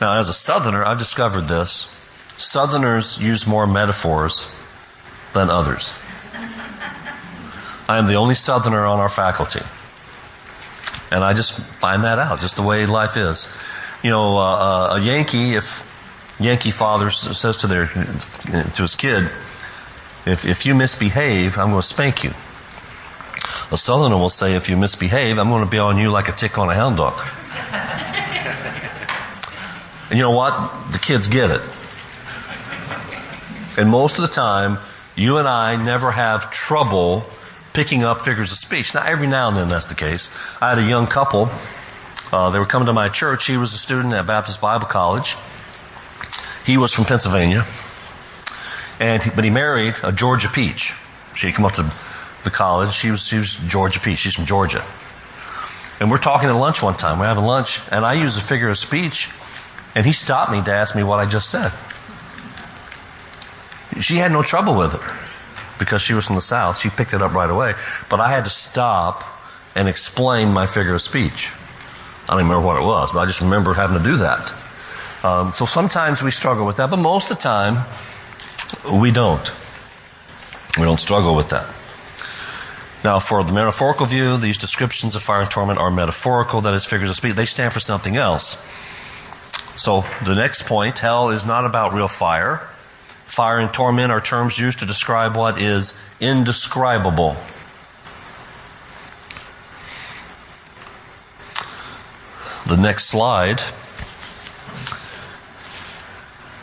Now, as a Southerner, I've discovered this. Southerners use more metaphors than others. I am the only Southerner on our faculty. And I just find that out, just the way life is. You know, uh, uh a Yankee, if Yankee father says to their to his kid, if, if you misbehave, I'm going to spank you. A Southerner will say, if you misbehave, I'm going to be on you like a tick on a hound dog. And you know what? The kids get it. And most of the time, you and I never have trouble picking up figures of speech. Now, every now and then that's the case. I had a young couple. Uh, they were coming to my church. He was a student at Baptist Bible College. He was from Pennsylvania. And he, but he married a Georgia peach. She had come up to the college. She was, she was Georgia peach. She's from Georgia. And we're talking at lunch one time. We're having lunch, and I use a figure of speech, and he stopped me to ask me what I just said. She had no trouble with it because she was from the South. She picked it up right away. But I had to stop and explain my figure of speech. I don't even remember what it was, but I just remember having to do that. Um, so sometimes we struggle with that, but most of the time we don't. We don't struggle with that. Now, for the metaphorical view, these descriptions of fire and torment are metaphorical, that is, figures of speech. They stand for something else. So, the next point hell is not about real fire. Fire and torment are terms used to describe what is indescribable. The next slide.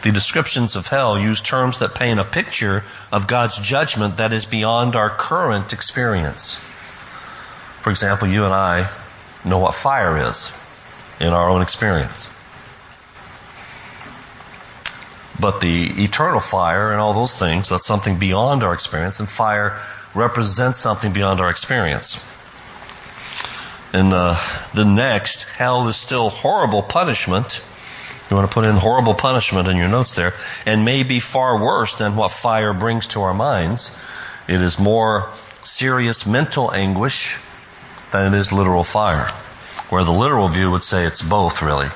The descriptions of hell use terms that paint a picture of God's judgment that is beyond our current experience. For example, you and I know what fire is in our own experience. But the eternal fire and all those things, that's something beyond our experience, and fire represents something beyond our experience. And uh, the next, hell is still horrible punishment. You want to put in horrible punishment in your notes there, and may be far worse than what fire brings to our minds. It is more serious mental anguish than it is literal fire, where the literal view would say it's both, really.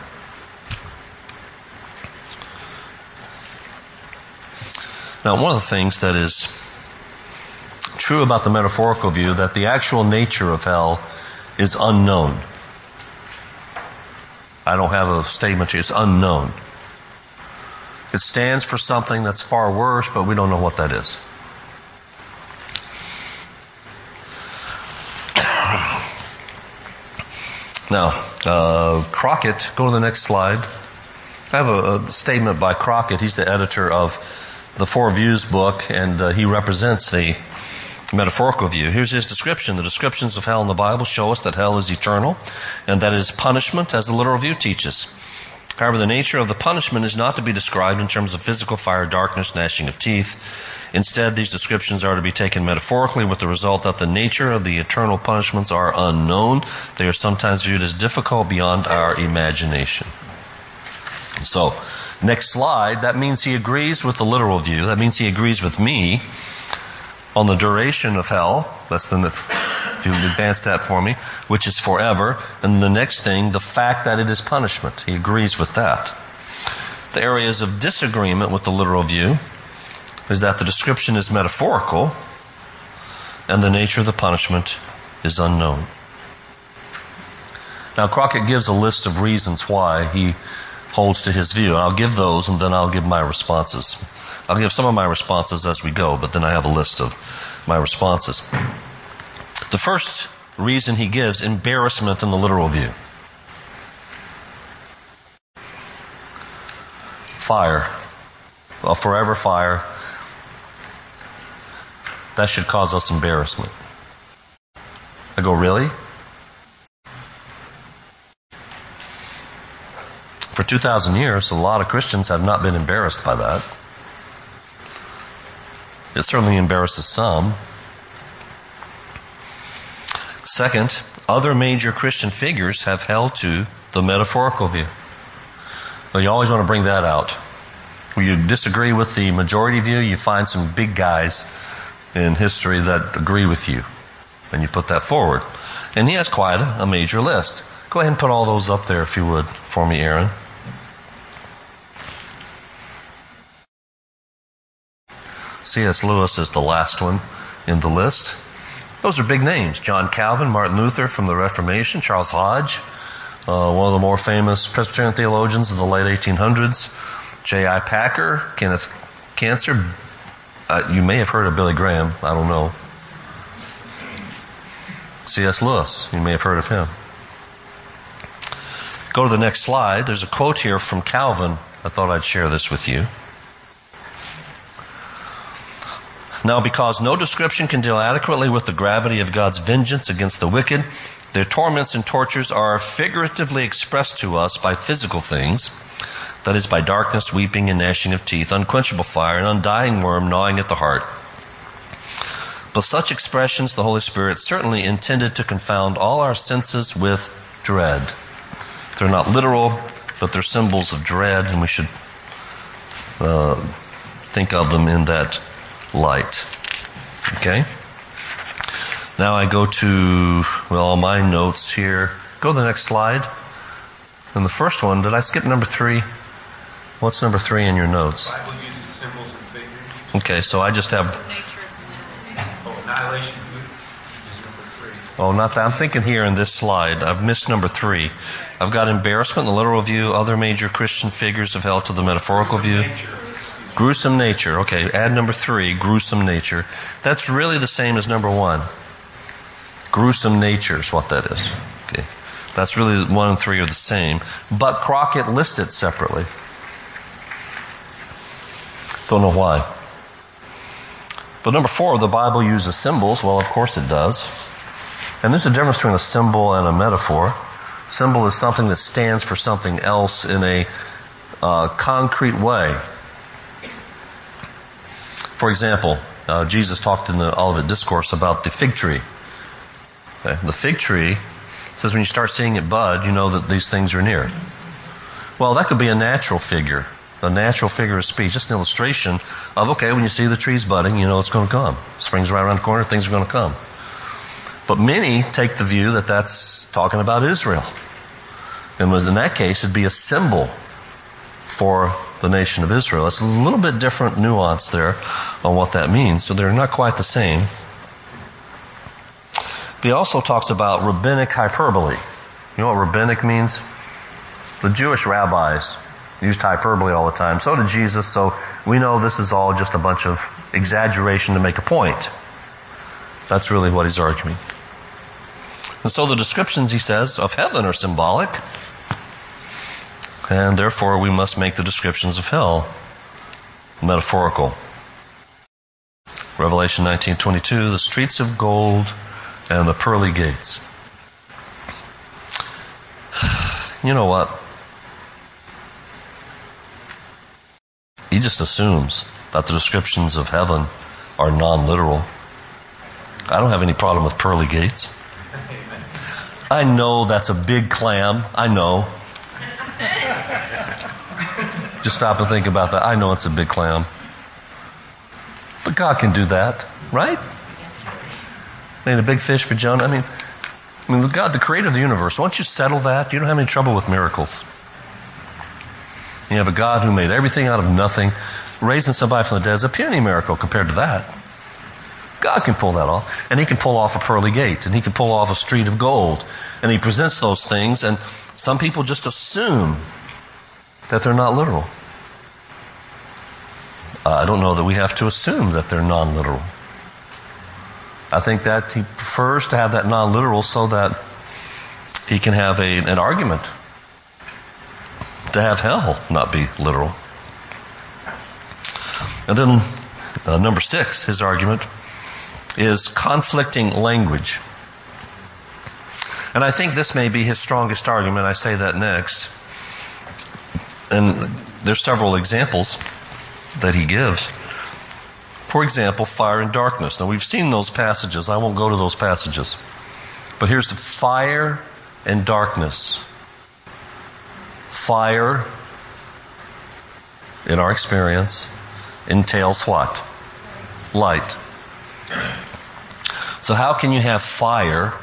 Now, one of the things that is true about the metaphorical view that the actual nature of hell is unknown. I don't have a statement It's unknown. It stands for something that's far worse, but we don't know what that is. Now, uh, Crockett, go to the next slide. I have a, a statement by Crockett. He's the editor of the Four Views book, and uh, he represents the metaphorical view. Here's his description. The descriptions of hell in the Bible show us that hell is eternal and that it is punishment, as the literal view teaches. However, the nature of the punishment is not to be described in terms of physical fire, darkness, gnashing of teeth. Instead, these descriptions are to be taken metaphorically with the result that the nature of the eternal punishments are unknown. They are sometimes viewed as difficult beyond our imagination. So, Next slide, that means he agrees with the literal view. That means he agrees with me on the duration of hell. That's the, if you advance that for me, which is forever. And the next thing, the fact that it is punishment. He agrees with that. The areas of disagreement with the literal view is that the description is metaphorical and the nature of the punishment is unknown. Now, Crockett gives a list of reasons why he holds to his view. And I'll give those and then I'll give my responses. I'll give some of my responses as we go, but then I have a list of my responses. The first reason he gives embarrassment in the literal view. Fire. a forever fire. That should cause us embarrassment. I go, really? For 2,000 years, a lot of Christians have not been embarrassed by that. It certainly embarrasses some. Second, other major Christian figures have held to the metaphorical view. Well, you always want to bring that out. When you disagree with the majority view, you find some big guys in history that agree with you. And you put that forward. And he has quite a, a major list. Go ahead and put all those up there if you would for me, Aaron. C.S. Lewis is the last one in the list. Those are big names. John Calvin, Martin Luther from the Reformation, Charles Hodge, uh, one of the more famous Presbyterian theologians of the late 1800s, J.I. Packer, Kenneth Kantzer. Uh, you may have heard of Billy Graham. I don't know. C.S. Lewis. You may have heard of him. Go to the next slide. There's a quote here from Calvin. I thought I'd share this with you. Now, because no description can deal adequately with the gravity of God's vengeance against the wicked, their torments and tortures are figuratively expressed to us by physical things, that is, by darkness, weeping, and gnashing of teeth, unquenchable fire, and undying worm gnawing at the heart. But such expressions, the Holy Spirit certainly intended to confound all our senses with dread. They're not literal, but they're symbols of dread, and we should uh, think of them in that light. Okay? Now I go to, well, my notes here. Go to the next slide. And the first one, did I skip number three? What's number three in your notes? Bible uses symbols and figures. Okay, so I just have oh, annihilation is number. Oh, not that. I'm thinking here in this slide. I've missed number three. I've got embarrassment, the literal view, other major Christian figures of hell to the metaphorical view. Gruesome nature. Okay, add number three, gruesome nature. That's really the same as number one. Gruesome nature is what that is. Okay. That's really one and three are the same. But Crockett lists it separately. Don't know why. But number four, the Bible uses symbols. Well, of course it does. And there's a difference between a symbol and a metaphor. Symbol is something that stands for something else in a uh, concrete way. For example, uh, Jesus talked in the Olivet Discourse about the fig tree. Okay? The fig tree says when you start seeing it bud, you know that these things are near. Well, that could be a natural figure, a natural figure of speech, just an illustration of, okay, when you see the trees budding, you know it's going to come. Spring's right around the corner, things are going to come. But many take the view that that's talking about Israel. And in that case, it'd be a symbol for the nation of Israel. It's a little bit different nuance there on what that means. So they're not quite the same. He also talks about rabbinic hyperbole. You know what rabbinic means? The Jewish rabbis used hyperbole all the time. So did Jesus. So we know this is all just a bunch of exaggeration to make a point. That's really what he's arguing. And so the descriptions, he says, of heaven are symbolic. And therefore we must make the descriptions of hell metaphorical. Revelation 19:22, the streets of gold and the pearly gates. You know what? He just assumes that the descriptions of heaven are non literal. I don't have any problem with pearly gates. I know that's a big clam. I know. Just stop and think about that. I know it's a big clam. But God can do that, right? Made a big fish for Jonah. I mean, I mean, God, the creator of the universe, once you settle that, you don't have any trouble with miracles. You have a God who made everything out of nothing, raising somebody from the dead is a puny miracle compared to that. God can pull that off. And He can pull off a pearly gate, and He can pull off a street of gold. And He presents those things, and some people just assume that they're not literal. Uh, I don't know that we have to assume that they're non literal. I think that He prefers to have that non literal so that He can have a, an argument to have hell not be literal. And then uh, number six, his argument is conflicting language. And I think this may be his strongest argument. I say that next. And there's several examples that he gives. For example, fire and darkness. Now we've seen those passages. I won't go to those passages. But here's the fire and darkness. Fire, in our experience, entails what? Light. So, how can you have fire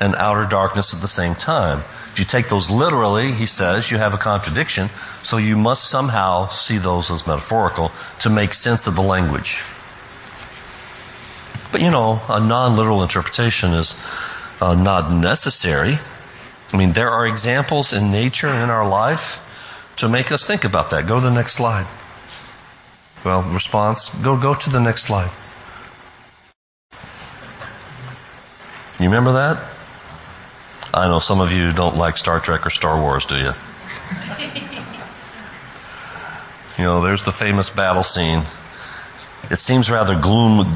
and outer darkness at the same time? If you take those literally, he says, you have a contradiction, so you must somehow see those as metaphorical to make sense of the language. But you know, a non literal interpretation is uh, not necessary. I mean, there are examples in nature and in our life to make us think about that. Go to the next slide. Well, response, go, go to the next slide. You remember that? I know some of you don't like Star Trek or Star Wars, do you? you know, there's the famous battle scene. It seems rather gloom,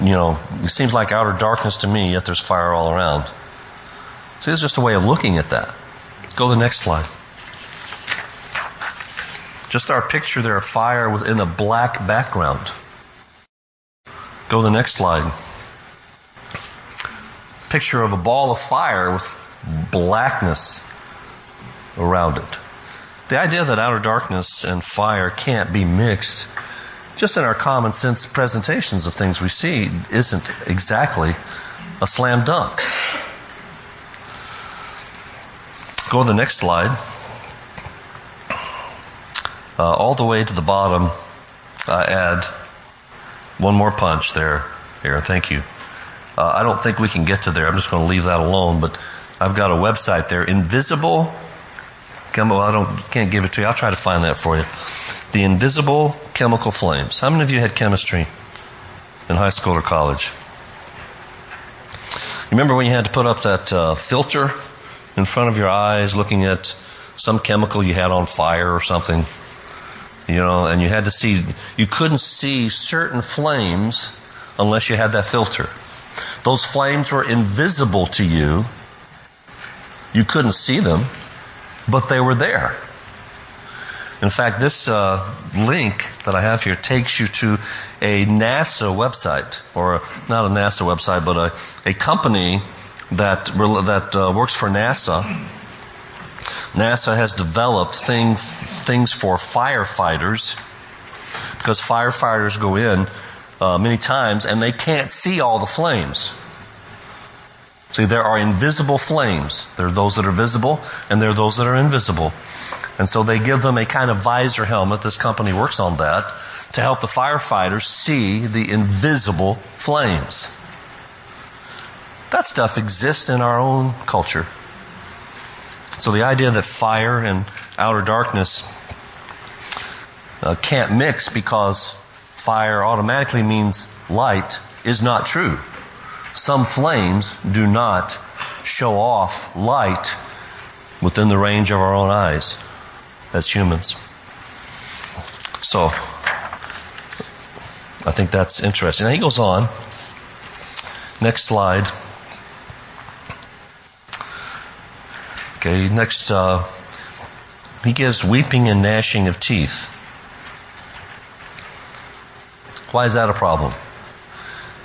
you know, it seems like outer darkness to me, yet there's fire all around. See, it's just a way of looking at that. Go to the next slide. Just our picture there of fire within a black background. Go to the next slide. Picture of a ball of fire with blackness around it. The idea that outer darkness and fire can't be mixed, just in our common sense presentations of things we see, isn't exactly a slam dunk. Go to the next slide. Uh, all the way to the bottom, I add one more punch there. Here, thank you. Uh, I don't think we can get to there. I'm just going to leave that alone, but I've got a website there, Invisible. I don't can't give it to you. I'll try to find that for you. The Invisible Chemical Flames. How many of you had chemistry in high school or college? Remember when you had to put up that uh, filter in front of your eyes, looking at some chemical you had on fire or something? You know, and you had to see. You couldn't see certain flames unless you had that filter. Those flames were invisible to you you couldn't see them, but they were there. In fact, this uh, link that I have here takes you to a NASA website, or not a NASA website, but a, a company that, that uh, works for NASA. NASA has developed thing, things for firefighters because firefighters go in uh, many times and they can't see all the flames. See, there are invisible flames. There are those that are visible, and there are those that are invisible. And so they give them a kind of visor helmet. This company works on that to help the firefighters see the invisible flames. That stuff exists in our own culture. So the idea that fire and outer darkness uh, can't mix because fire automatically means light is not true. Some flames do not show off light within the range of our own eyes as humans. So, I think that's interesting. Now he goes on. Next slide. Okay, next, uh, he gives weeping and gnashing of teeth. Why is that a problem?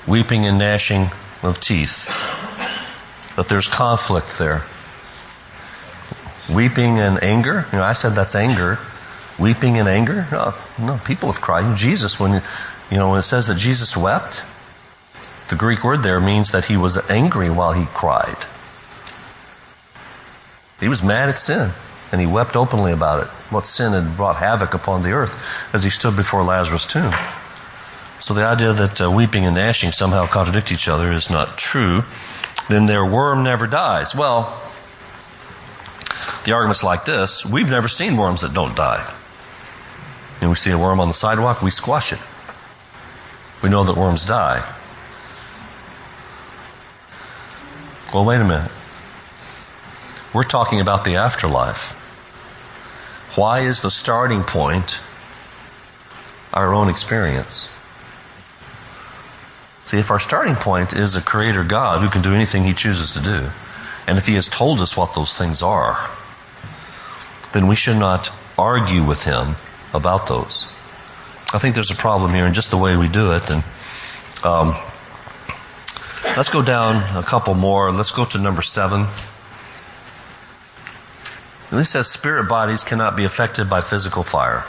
Weeping and gnashing of teeth. That there's conflict there. Weeping and anger. You know, I said that's anger. Weeping and anger. No, no people have cried. Jesus, when you know when it says that Jesus wept, the Greek word there means that he was angry while he cried. He was mad at sin, and he wept openly about it. What sin had brought havoc upon the earth as he stood before Lazarus' tomb. So the idea that uh, weeping and gnashing somehow contradict each other is not true. Then their worm never dies. Well, the argument's like this we've never seen worms that don't die. And we see a worm on the sidewalk, we squash it. We know that worms die. Well, wait a minute. We're talking about the afterlife. Why is the starting point our own experience? See, if our starting point is a creator God who can do anything he chooses to do, and if he has told us what those things are, then we should not argue with him about those. I think there's a problem here in just the way we do it. And um, let's go down a couple more. Let's go to number seven. At least says spirit bodies cannot be affected by physical fire.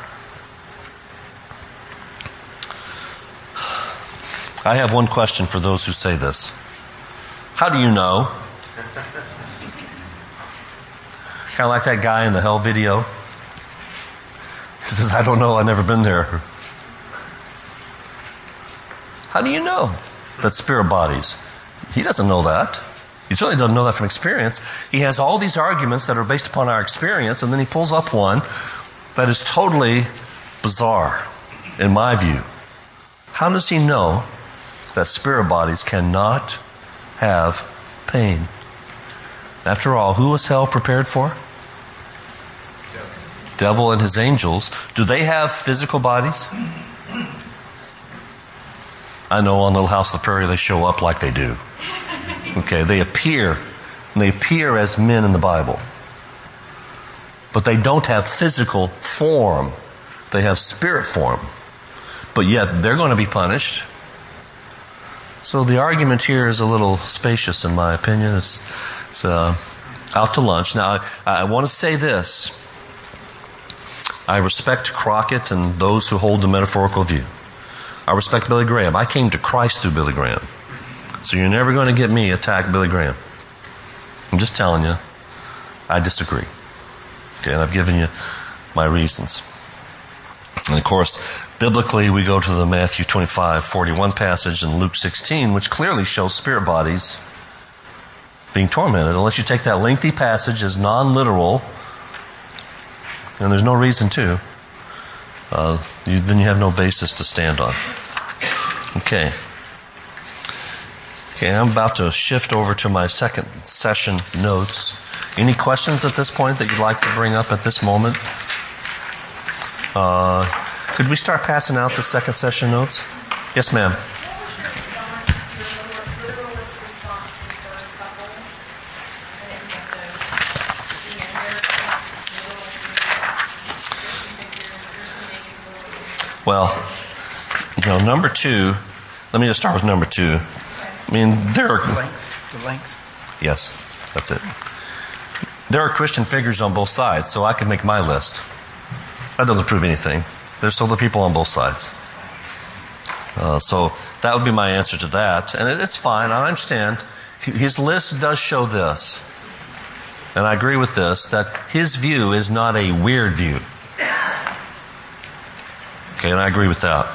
I have one question for those who say this. How do you know? kind of like that guy in the hell video. He says, I don't know, I've never been there. How do you know? that spirit bodies. He doesn't know that. He certainly doesn't know that from experience. He has all these arguments that are based upon our experience, and then he pulls up one that is totally bizarre, in my view. How does he know that spirit bodies cannot have pain? After all, who was hell prepared for? Devil and his angels. Do they have physical bodies? I know on Little House of the Prairie they show up like they do. Okay, they appear, they appear as men in the Bible. But they don't have physical form. They have spirit form. But yet they're going to be punished. So the argument here is a little spacious in my opinion. It's, it's uh, out to lunch. Now, I, I want to say this. I respect Crockett and those who hold the metaphorical view. I respect Billy Graham. I came to Christ through Billy Graham. So you're never going to get me attack Billy Graham. I'm just telling you, I disagree. Okay, and I've given you my reasons. And of course, biblically, we go to the Matthew 25, 41 passage and Luke 16, which clearly shows spirit bodies being tormented. Unless you take that lengthy passage as non literal, and there's no reason to, uh, you, then you have no basis to stand on. Okay. Okay, I'm about to shift over to my second session notes. Any questions at this point that you'd like to bring up at this moment? Uh, could we start passing out the second session notes? Yes, ma'am. Well, you know, number two, let me just start with number two. I mean, there are. The length. The length. Yes, that's it. There are Christian figures on both sides, so I can make my list. That doesn't prove anything. There's other people on both sides. Uh, so that would be my answer to that. And it, it's fine, I understand. His list does show this. And I agree with this that his view is not a weird view. Okay, and I agree with that.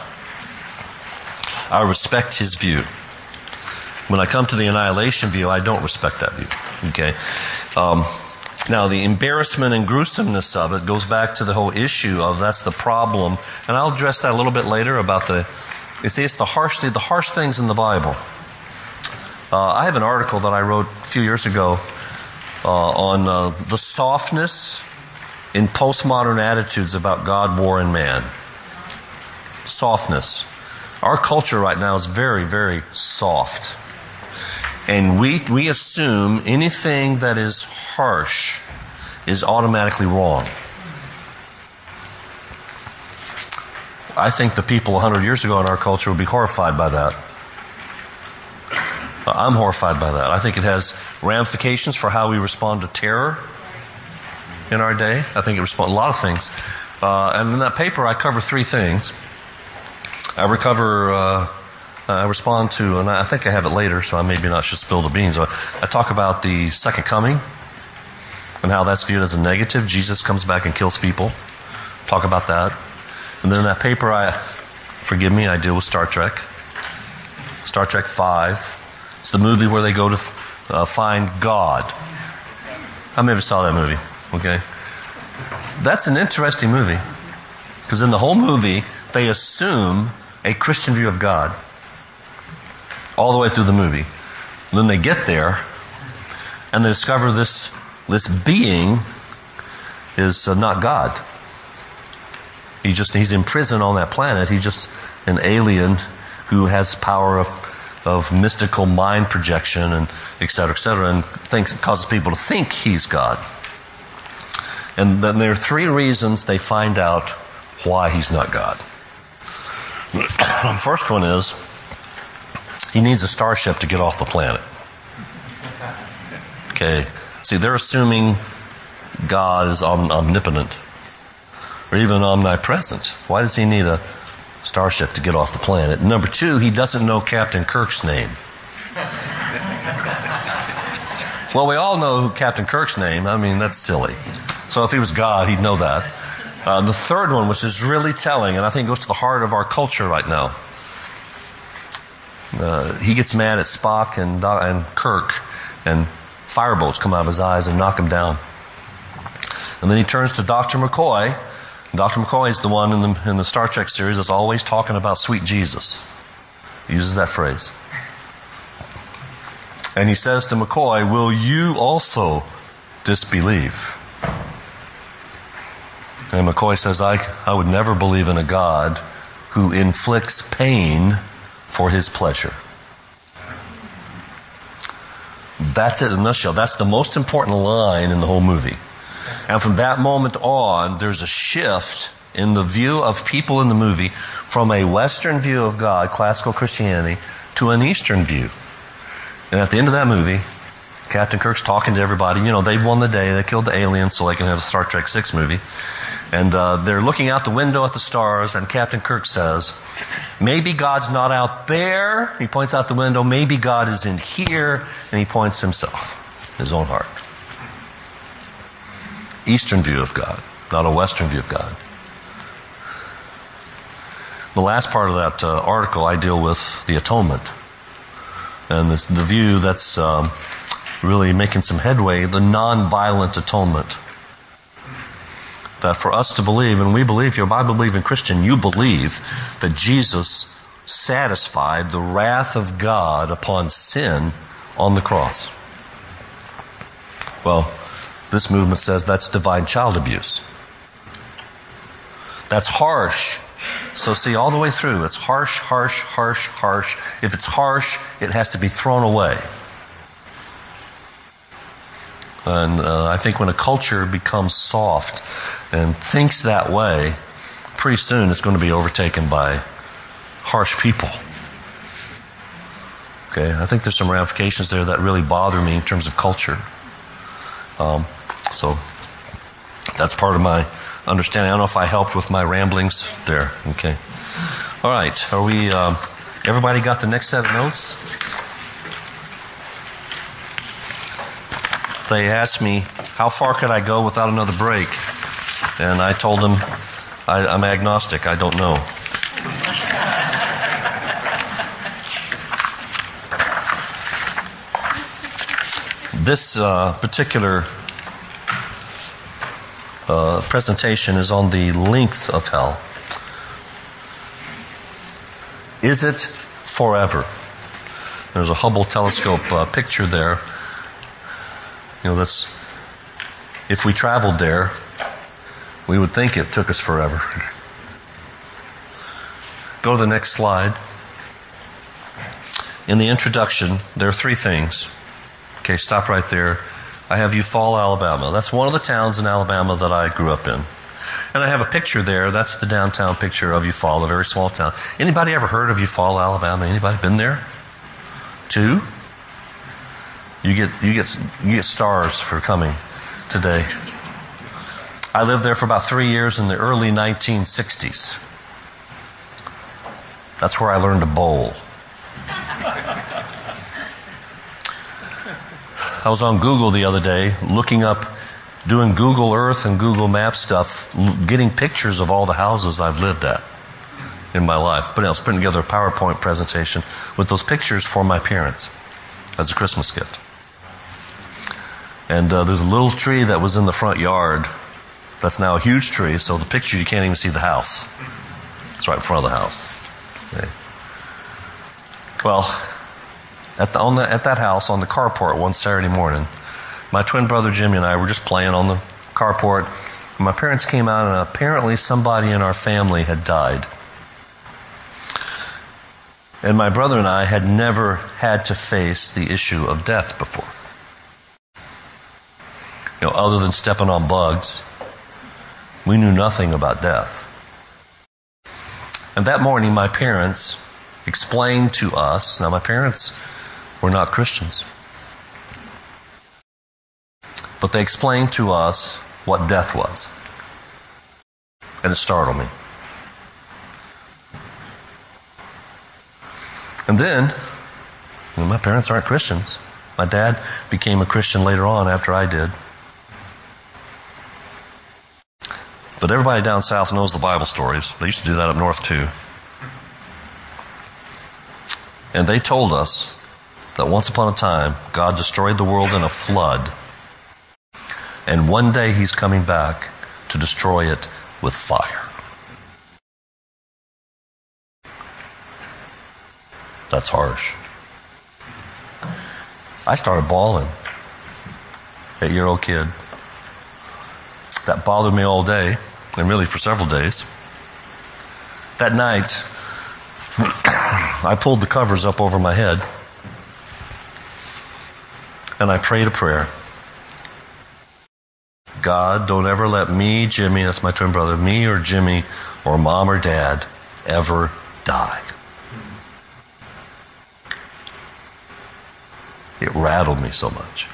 I respect his view. When I come to the annihilation view, I don't respect that view. Okay? Um, now, the embarrassment and gruesomeness of it goes back to the whole issue of that's the problem. And I'll address that a little bit later about the, you see, it's the harsh, the harsh things in the Bible. Uh, I have an article that I wrote a few years ago uh, on uh, the softness in postmodern attitudes about God, war, and man. Softness. Our culture right now is very, very soft. And we, we assume anything that is harsh is automatically wrong. I think the people 100 years ago in our culture would be horrified by that. I'm horrified by that. I think it has ramifications for how we respond to terror in our day. I think it responds a lot of things. Uh, and in that paper, I cover three things. I recover, uh, I respond to, and I think I have it later, so I maybe not should spill the beans. But I talk about the second coming and how that's viewed as a negative. Jesus comes back and kills people. Talk about that. And then that paper, I, forgive me, I deal with Star Trek. Star Trek 5. It's the movie where they go to uh, find God. How many of you saw that movie? Okay. That's an interesting movie. Because in the whole movie, they assume a Christian view of God all the way through the movie. And then they get there and they discover this, this being is uh, not God. He just, he's in prison on that planet. He's just an alien who has power of, of mystical mind projection and et cetera, et cetera, and thinks, causes people to think he's God. And then there are three reasons they find out why he's not God. the first one is he needs a starship to get off the planet. Okay. See, they're assuming God is omnipotent or even omnipresent. Why does he need a starship to get off the planet? Number two, he doesn't know Captain Kirk's name. well, we all know Captain Kirk's name. I mean, that's silly. So if he was God, he'd know that. Uh, the third one, which is really telling, and I think goes to the heart of our culture right now. Uh, he gets mad at Spock and, and Kirk, and fireboats come out of his eyes and knock him down. And then he turns to Dr. McCoy. Dr. McCoy is the one in the, in the Star Trek series that's always talking about sweet Jesus. He uses that phrase. And he says to McCoy, Will you also disbelieve? And McCoy says, I, I would never believe in a God who inflicts pain for his pleasure. That's it in a nutshell. That's the most important line in the whole movie. And from that moment on, there's a shift in the view of people in the movie from a Western view of God, classical Christianity, to an Eastern view. And at the end of that movie, Captain Kirk's talking to everybody. You know, they've won the day. They killed the aliens so they can have a Star Trek 6 movie. And uh, they're looking out the window at the stars, and Captain Kirk says, Maybe God's not out there. He points out the window. Maybe God is in here. And he points himself, his own heart. Eastern view of God, not a Western view of God. The last part of that uh, article, I deal with the atonement. And this, the view that's um, really making some headway, the non-violent atonement. That for us to believe, and we believe, you're a Bible believing Christian, you believe that Jesus satisfied the wrath of God upon sin on the cross. Well, this movement says that's divine child abuse. That's harsh. So, see, all the way through, it's harsh, harsh, harsh, harsh. If it's harsh, it has to be thrown away. And uh, I think when a culture becomes soft and thinks that way, pretty soon it's going to be overtaken by harsh people. Okay, I think there's some ramifications there that really bother me in terms of culture. Um, so that's part of my understanding. I don't know if I helped with my ramblings there. Okay. All right. Are we, um, everybody got the next set of notes? They asked me, how far could I go without another break? And I told them, I, I'm agnostic. I don't know. This uh, particular uh, presentation is on the length of hell. Is it forever? There's a Hubble telescope uh, picture there. You know, that's if we traveled there, we would think it took us forever. Go to the next slide. In the introduction, there are three things. Okay, stop right there. I have Eufaula, Alabama. That's one of the towns in Alabama that I grew up in. And I have a picture there. That's the downtown picture of Eufaula, a very small town. Anybody ever heard of Eufaula, Alabama? Anybody been there? Two? You get, you get, you get stars for coming today. I lived there for about three years in the early 1960s. That's where I learned to bowl. I was on Google the other day looking up, doing Google Earth and Google Map stuff, getting pictures of all the houses I've lived at in my life. But I was putting together a PowerPoint presentation with those pictures for my parents as a Christmas gift. And uh, there's a little tree that was in the front yard that's now a huge tree, so the picture you can't even see the house. It's right in front of the house. Okay. Well, at, the, the, at that house on the carport one Saturday morning, my twin brother Jimmy and I were just playing on the carport. My parents came out, and apparently somebody in our family had died. And my brother and I had never had to face the issue of death before you know, other than stepping on bugs. We knew nothing about death. And that morning, my parents explained to us now, my parents were not Christians, but they explained to us what death was. And it startled me. And then, you know, my parents aren't Christians. My dad became a Christian later on after I did. But everybody down south knows the Bible stories. They used to do that up north too. And they told us that once upon a time, God destroyed the world in a flood. And one day he's coming back to destroy it with fire. That's harsh. I started bawling. Eight year old kid. That bothered me all day, and really for several days. That night, I pulled the covers up over my head and I prayed a prayer. God, don't ever let me, Jimmy, that's my twin brother, me or Jimmy or mom or dad ever die. It rattled me so much.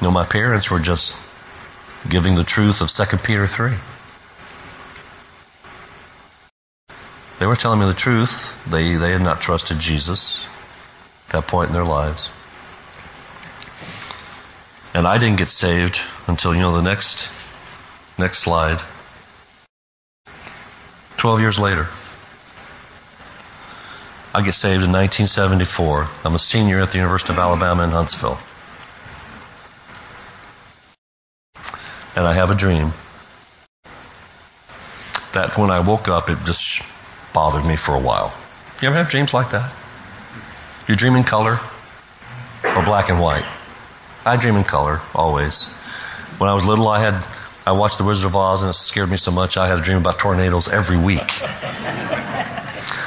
You know, my parents were just giving the truth of 2 Peter 3. They were telling me the truth. They, they had not trusted Jesus at that point in their lives. And I didn't get saved until, you know, the next, next slide. 12 years later. I get saved in 1974. I'm a senior at the University of Alabama in Huntsville. And I have a dream that when I woke up, it just bothered me for a while. You ever have dreams like that? You dream in color or black and white? I dream in color, always. When I was little, I had I watched The Wizard of Oz and it scared me so much I had a dream about tornadoes every week.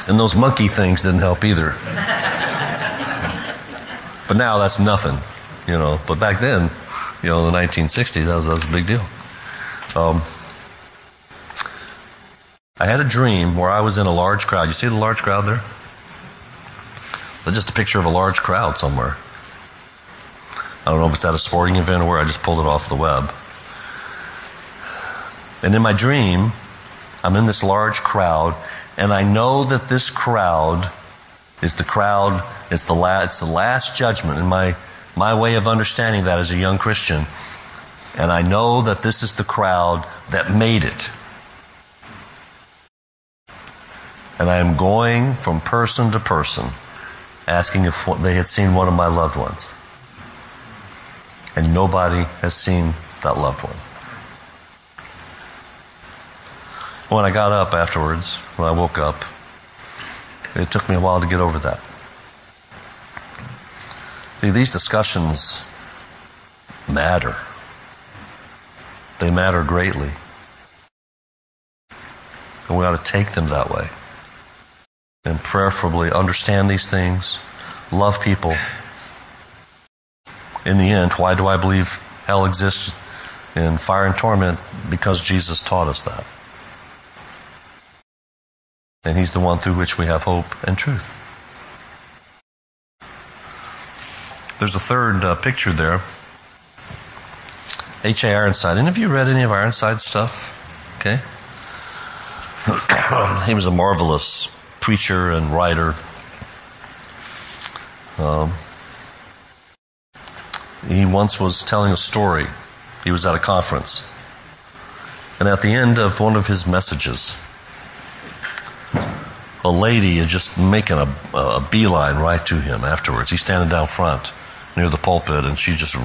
And those monkey things didn't help either. But now that's nothing, you know. But back then, you know, in the 1960s, that was, that was a big deal. Um, I had a dream where I was in a large crowd. You see the large crowd there? That's just a picture of a large crowd somewhere. I don't know if it's at a sporting event or where I just pulled it off the web. And in my dream, I'm in this large crowd, and I know that this crowd is the crowd, it's the it's the last judgment in my, my way of understanding that as a young Christian. And I know that this is the crowd that made it. And I am going from person to person asking if they had seen one of my loved ones. And nobody has seen that loved one. When I got up afterwards, when I woke up, it took me a while to get over that. See, these discussions matter. They matter greatly. And we ought to take them that way. And prayerfully understand these things, love people. In the end, why do I believe hell exists in fire and torment? Because Jesus taught us that. And He's the one through which we have hope and truth. There's a third uh, picture there. H.A. Ironside. Any of you read any of Ironside's stuff? Okay. he was a marvelous preacher and writer. Um, he once was telling a story. He was at a conference. And at the end of one of his messages, a lady is just making a, a beeline right to him afterwards. He's standing down front near the pulpit, and she's just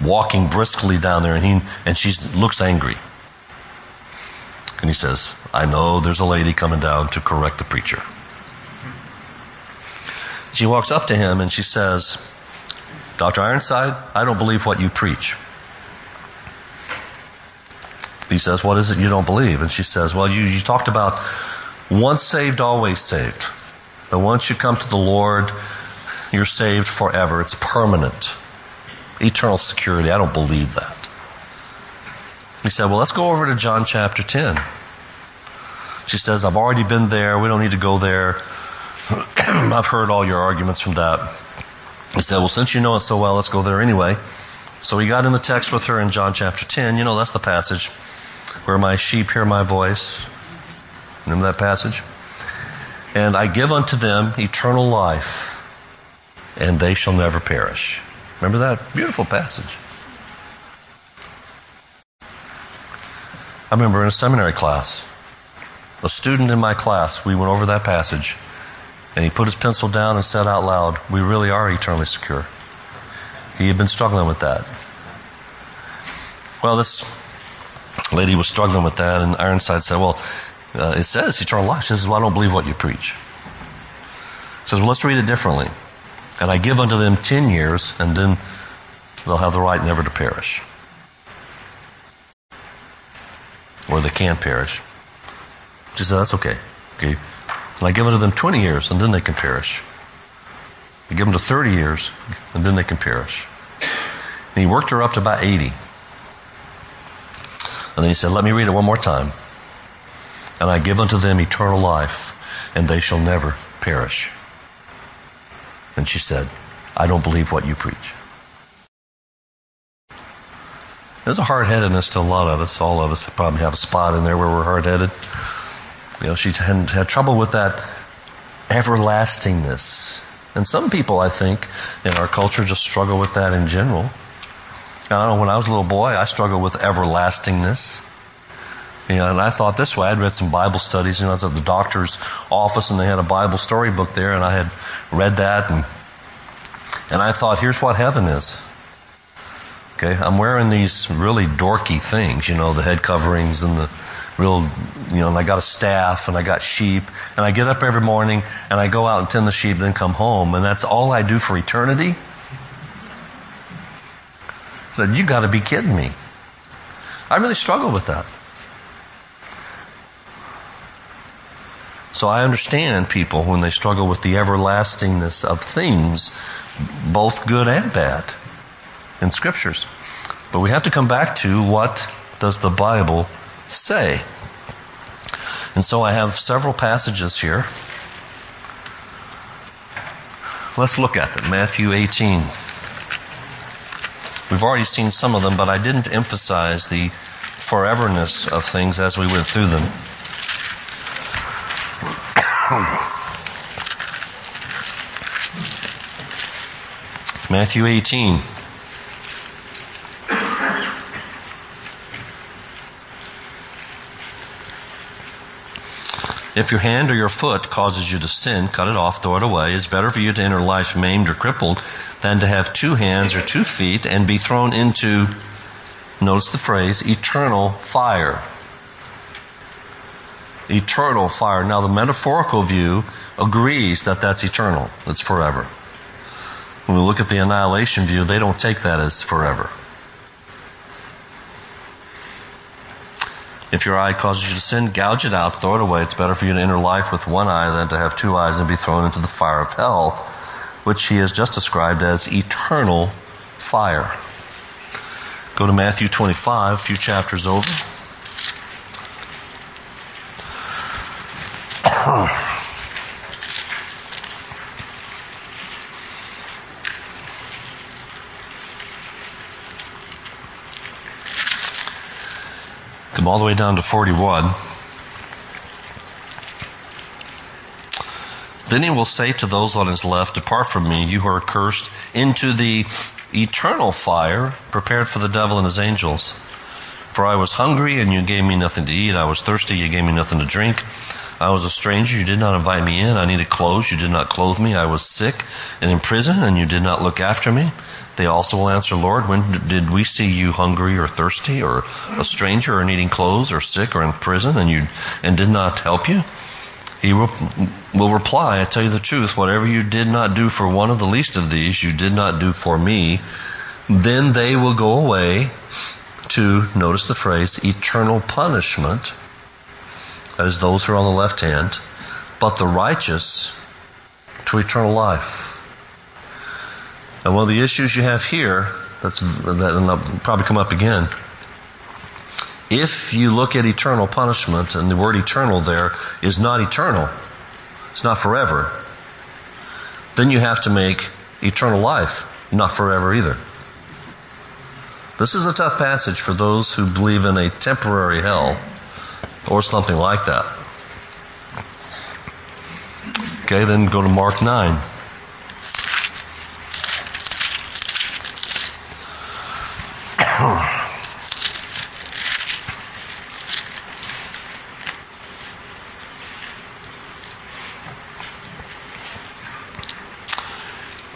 walking briskly down there, and he and she looks angry. And he says, "I know there's a lady coming down to correct the preacher." She walks up to him and she says, "Dr. Ironside, I don't believe what you preach." He says, "What is it you don't believe?" And she says, "Well, you, you talked about." Once saved, always saved. But once you come to the Lord, you're saved forever. It's permanent. Eternal security. I don't believe that. He said, Well, let's go over to John chapter 10. She says, I've already been there. We don't need to go there. I've heard all your arguments from that. He said, Well, since you know it so well, let's go there anyway. So he got in the text with her in John chapter 10. You know, that's the passage where my sheep hear my voice Remember that passage? And I give unto them eternal life, and they shall never perish. Remember that? Beautiful passage. I remember in a seminary class, A student in my class, we went over that passage, and he put his pencil down and said out loud, We really are eternally secure. He had been struggling with that. Well, this lady was struggling with that, and Ironside said, Well, uh, it says eternal life. She says, Well, I don't believe what you preach. He says, Well, let's read it differently. And I give unto them ten years, and then they'll have the right never to perish. Or they can perish. She said, That's okay. Okay. And I give unto them 20 years, and then they can perish. I give them to 30 years, and then they can perish. And he worked her up to about 80. And then he said, Let me read it one more time. And I give unto them eternal life, and they shall never perish. And she said, I don't believe what you preach. There's a hard headedness to a lot of us. All of us probably have a spot in there where we're hard headed. You know, she had, had trouble with that everlastingness. And some people, I think, in our culture just struggle with that in general. I don't know, when I was a little boy, I struggled with everlastingness. And I thought this way. I'd read some Bible studies. You know, I was at the doctor's office and they had a Bible storybook there and I had read that and, and I thought, here's what heaven is. Okay, I'm wearing these really dorky things, you know, the head coverings and the real, you know, and I got a staff and I got sheep and I get up every morning and I go out and tend the sheep and then come home and that's all I do for eternity? I said, you gotta be kidding me. I really struggle with that. So I understand people when they struggle with the everlastingness of things, both good and bad, in scriptures. But we have to come back to what does the Bible say. And so I have several passages here. Let's look at them. Matthew 18. We've already seen some of them, but I didn't emphasize the foreverness of things as we went through them. Matthew 18. If your hand or your foot causes you to sin, cut it off, throw it away. It's better for you to enter life maimed or crippled than to have two hands or two feet and be thrown into, notice the phrase, eternal fire. Eternal fire. Now, the metaphorical view agrees that that's eternal, it's forever. When we look at the annihilation view, they don't take that as forever. If your eye causes you to sin, gouge it out, throw it away. It's better for you to enter life with one eye than to have two eyes and be thrown into the fire of hell, which he has just described as eternal fire. Go to Matthew 25, a few chapters over. Come all the way down to 41. Then he will say to those on his left, Depart from me, you who are cursed, into the eternal fire prepared for the devil and his angels. For I was hungry, and you gave me nothing to eat. I was thirsty, and you gave me nothing to drink. I was a stranger, you did not invite me in. I needed clothes, you did not clothe me. I was sick and in prison, and you did not look after me. They also will answer, Lord, when did we see you hungry or thirsty or a stranger or needing clothes or sick or in prison and you and did not help you? He will, will reply, I tell you the truth, whatever you did not do for one of the least of these, you did not do for me. Then they will go away to, notice the phrase, eternal punishment. Is those who are on the left hand. But the righteous to eternal life. And one of the issues you have here, that's, that'll probably come up again. If you look at eternal punishment, and the word eternal there is not eternal, it's not forever, then you have to make eternal life not forever either. This is a tough passage for those who believe in a temporary hell or something like that. Okay, then go to Mark 9.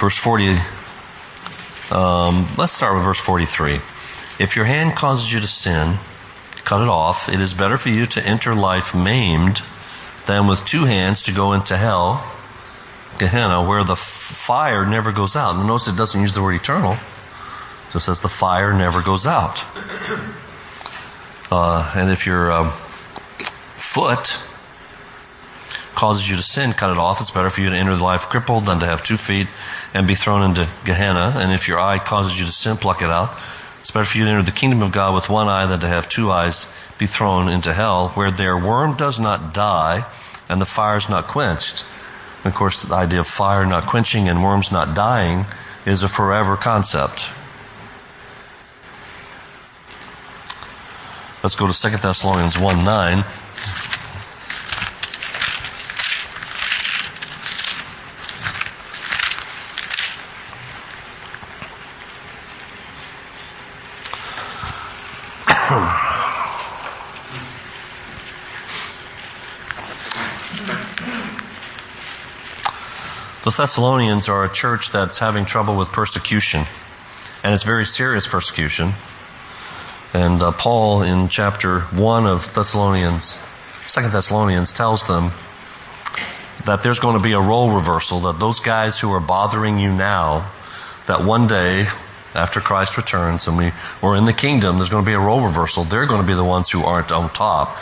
verse 40 um, let's start with verse 43 if your hand causes you to sin cut it off. It is better for you to enter life maimed than with two hands to go into hell, Gehenna, where the fire never goes out. And notice it doesn't use the word eternal. So it just says the fire never goes out. Uh, and if your um, foot causes you to sin, cut it off. It's better for you to enter life crippled than to have two feet and be thrown into Gehenna. And if your eye causes you to sin, pluck it out. It's better for you to enter the kingdom of God with one eye than to have two eyes be thrown into hell, where their worm does not die and the fire is not quenched. And of course, the idea of fire not quenching and worms not dying is a forever concept. Let's go to 2 Thessalonians 1 9. The Thessalonians are a church that's having trouble with persecution, and it's very serious persecution. And uh, Paul, in chapter 1 of Thessalonians, 2 Thessalonians, tells them that there's going to be a role reversal, that those guys who are bothering you now, that one day, after Christ returns and we, we're in the kingdom, there's going to be a role reversal. They're going to be the ones who aren't on top.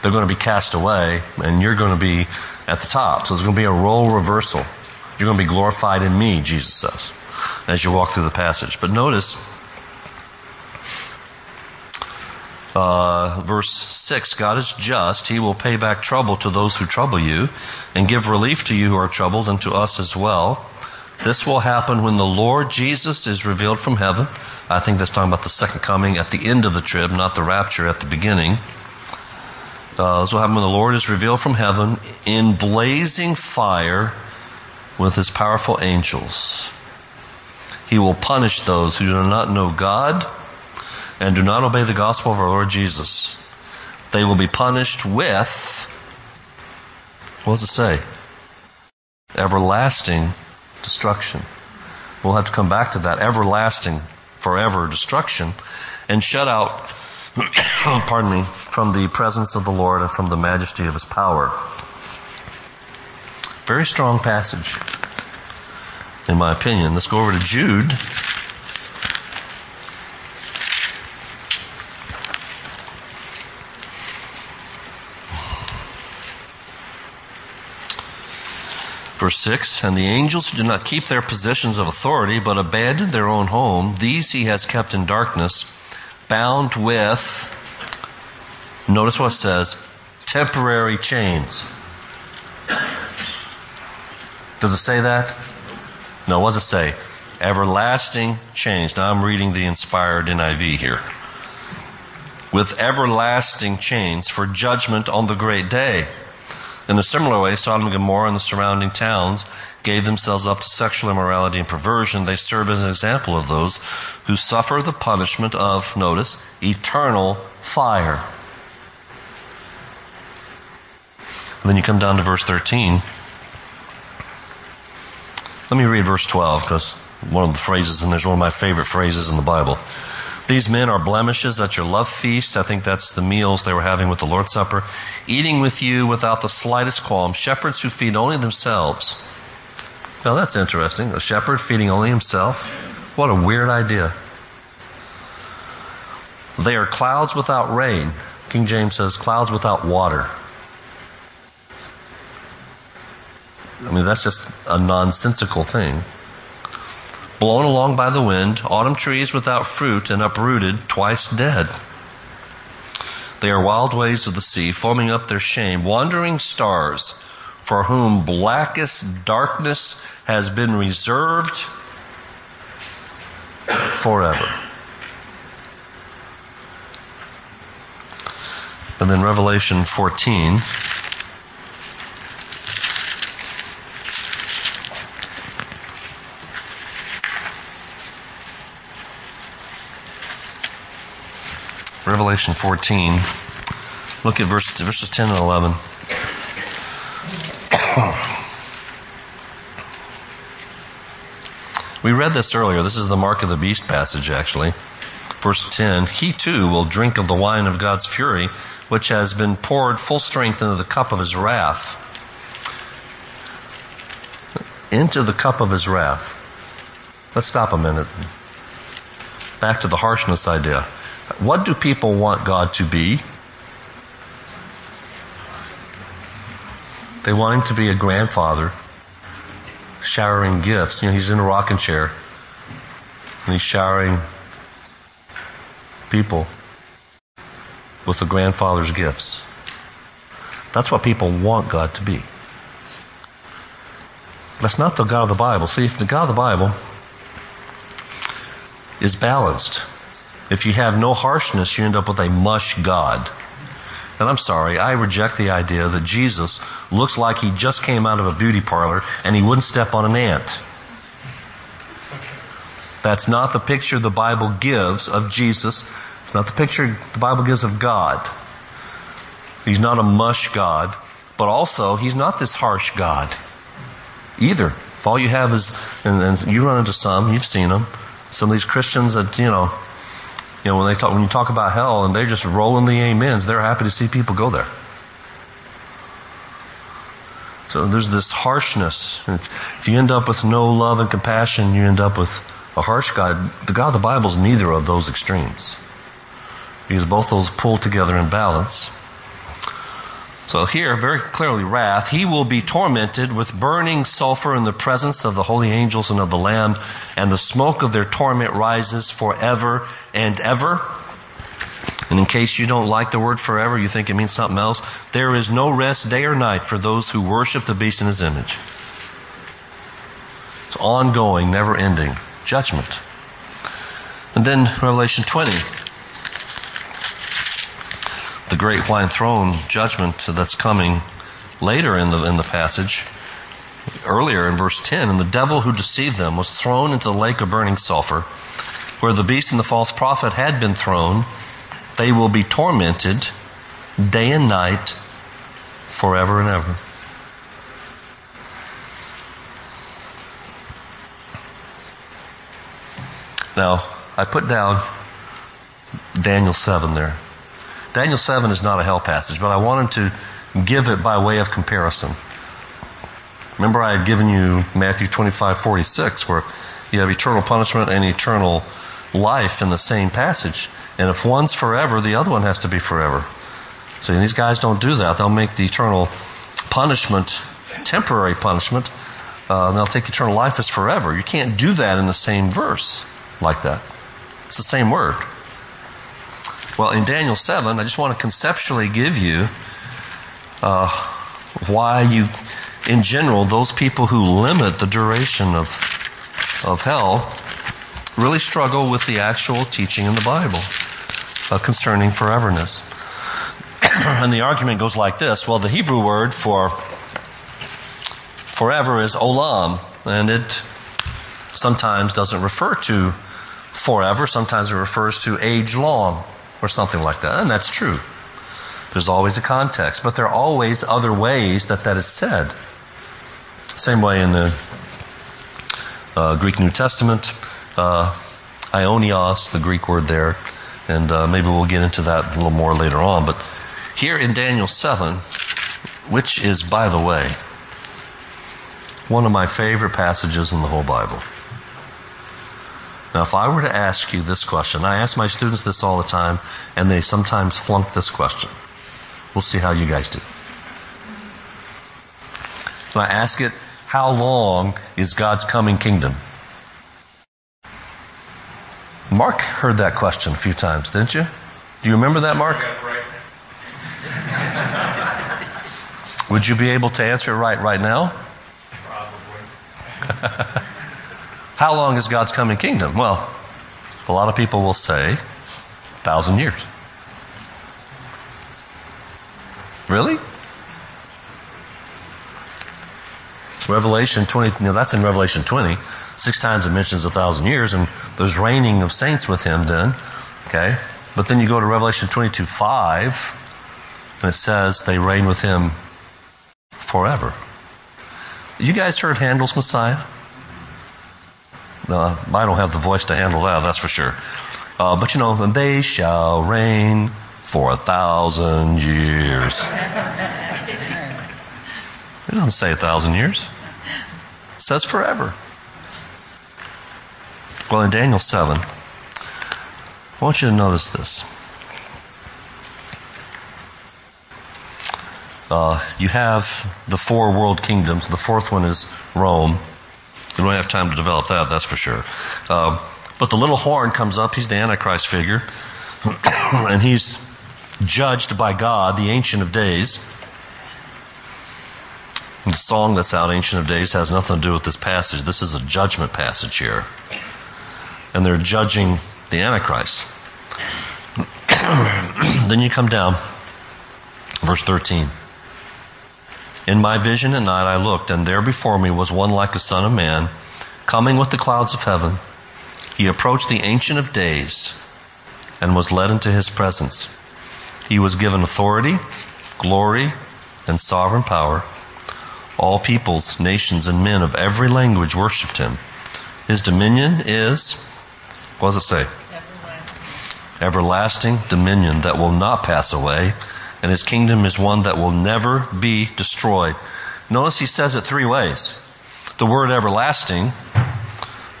They're going to be cast away, and you're going to be at the top. So there's going to be a role reversal. You're going to be glorified in me, Jesus says, as you walk through the passage. But notice, uh, verse 6 God is just. He will pay back trouble to those who trouble you and give relief to you who are troubled and to us as well. This will happen when the Lord Jesus is revealed from heaven. I think that's talking about the second coming at the end of the trib, not the rapture at the beginning. Uh, this will happen when the Lord is revealed from heaven in blazing fire with his powerful angels. He will punish those who do not know God and do not obey the gospel of our Lord Jesus. They will be punished with, what does it say? Everlasting destruction. We'll have to come back to that. Everlasting, forever destruction. And shut out, pardon me, from the presence of the Lord and from the majesty of his power. Very strong passage, in my opinion. Let's go over to Jude. Verse 6 And the angels who did not keep their positions of authority, but abandoned their own home, these he has kept in darkness, bound with, notice what it says, temporary chains. Does it say that? No, what does it say? Everlasting change. Now I'm reading the inspired NIV here. With everlasting chains for judgment on the great day. In a similar way, Sodom and Gomorrah and the surrounding towns gave themselves up to sexual immorality and perversion. They serve as an example of those who suffer the punishment of, notice, eternal fire. And then you come down to verse 13. Let me read verse 12 because one of the phrases, and there's one of my favorite phrases in the Bible. These men are blemishes at your love feast. I think that's the meals they were having with the Lord's Supper. Eating with you without the slightest qualm. Shepherds who feed only themselves. Now that's interesting. A shepherd feeding only himself. What a weird idea. They are clouds without rain. King James says clouds without water. I mean, that's just a nonsensical thing. Blown along by the wind, autumn trees without fruit and uprooted, twice dead. They are wild waves of the sea, foaming up their shame, wandering stars, for whom blackest darkness has been reserved forever. And then Revelation 14. Revelation 14. Look at verse, verses 10 and 11. We read this earlier. This is the mark of the beast passage, actually. Verse 10 He too will drink of the wine of God's fury, which has been poured full strength into the cup of his wrath. Into the cup of his wrath. Let's stop a minute. Back to the harshness idea. What do people want God to be? They want him to be a grandfather showering gifts. You know, he's in a rocking chair and he's showering people with the grandfather's gifts. That's what people want God to be. That's not the God of the Bible. See, if the God of the Bible is balanced, if you have no harshness, you end up with a mush God. And I'm sorry, I reject the idea that Jesus looks like he just came out of a beauty parlor and he wouldn't step on an ant. That's not the picture the Bible gives of Jesus. It's not the picture the Bible gives of God. He's not a mush God, but also he's not this harsh God either. If all you have is, and, and you run into some, you've seen them, some of these Christians that, you know, you know, when they talk, when you talk about hell and they're just rolling the amens, they're happy to see people go there. So there's this harshness. If, if you end up with no love and compassion, you end up with a harsh God. The God of the Bible is neither of those extremes. Because both those pull together in balance. So here, very clearly, wrath. He will be tormented with burning sulfur in the presence of the holy angels and of the Lamb, and the smoke of their torment rises forever and ever. And in case you don't like the word forever, you think it means something else, there is no rest day or night for those who worship the beast in his image. It's ongoing, never ending judgment. And then Revelation 20 the great white throne judgment that's coming later in the, in the passage, earlier in verse 10, and the devil who deceived them was thrown into the lake of burning sulfur, where the beast and the false prophet had been thrown. They will be tormented day and night forever and ever. Now, I put down Daniel 7 there. Daniel 7 is not a hell passage, but I wanted to give it by way of comparison. Remember, I had given you Matthew 25 46, where you have eternal punishment and eternal life in the same passage. And if one's forever, the other one has to be forever. See, these guys don't do that. They'll make the eternal punishment temporary punishment. Uh, they'll take eternal life as forever. You can't do that in the same verse like that. It's the same word. Well, in Daniel 7, I just want to conceptually give you uh, why you, in general, those people who limit the duration of, of hell really struggle with the actual teaching in the Bible uh, concerning foreverness. and the argument goes like this. Well, the Hebrew word for forever is olam, and it sometimes doesn't refer to forever, sometimes it refers to age long or something like that. And that's true. There's always a context, but there are always other ways that that is said. Same way in the uh, Greek New Testament, uh, aionios, the Greek word there, and uh, maybe we'll get into that a little more later on. But here in Daniel 7, which is, by the way, one of my favorite passages in the whole Bible. Now, if I were to ask you this question, I ask my students this all the time, and they sometimes flunk this question. We'll see how you guys do. When I ask it, how long is God's coming kingdom? Mark heard that question a few times, didn't you? Do you remember that, Mark? Would you be able to answer it right right now? Probably. How long is God's coming kingdom? Well, a lot of people will say, thousand years. Really? Revelation 20, you know, that's in Revelation 20. Six times it mentions a thousand years, and there's reigning of saints with him then. Okay? But then you go to Revelation 22 5, and it says they reign with him forever. You guys heard Handel's Messiah? Uh, I don't have the voice to handle that, that's for sure. Uh, but you know, they shall reign for a thousand years. It doesn't say a thousand years. It says forever. Well, in Daniel 7, I want you to notice this. Uh, you have the four world kingdoms. The fourth one is Rome. We don't have time to develop that, that's for sure. Uh, but the little horn comes up. He's the Antichrist figure. and he's judged by God, the Ancient of Days. The song that's out, Ancient of Days, has nothing to do with this passage. This is a judgment passage here. And they're judging the Antichrist. then you come down, verse 13. In my vision at night I looked, and there before me was one like a son of man, coming with the clouds of heaven. He approached the Ancient of Days and was led into his presence. He was given authority, glory, and sovereign power. All peoples, nations, and men of every language worshipped him. His dominion is, what does it say? Everlasting. Everlasting dominion that will not pass away and his kingdom is one that will never be destroyed. Notice he says it three ways. The word everlasting,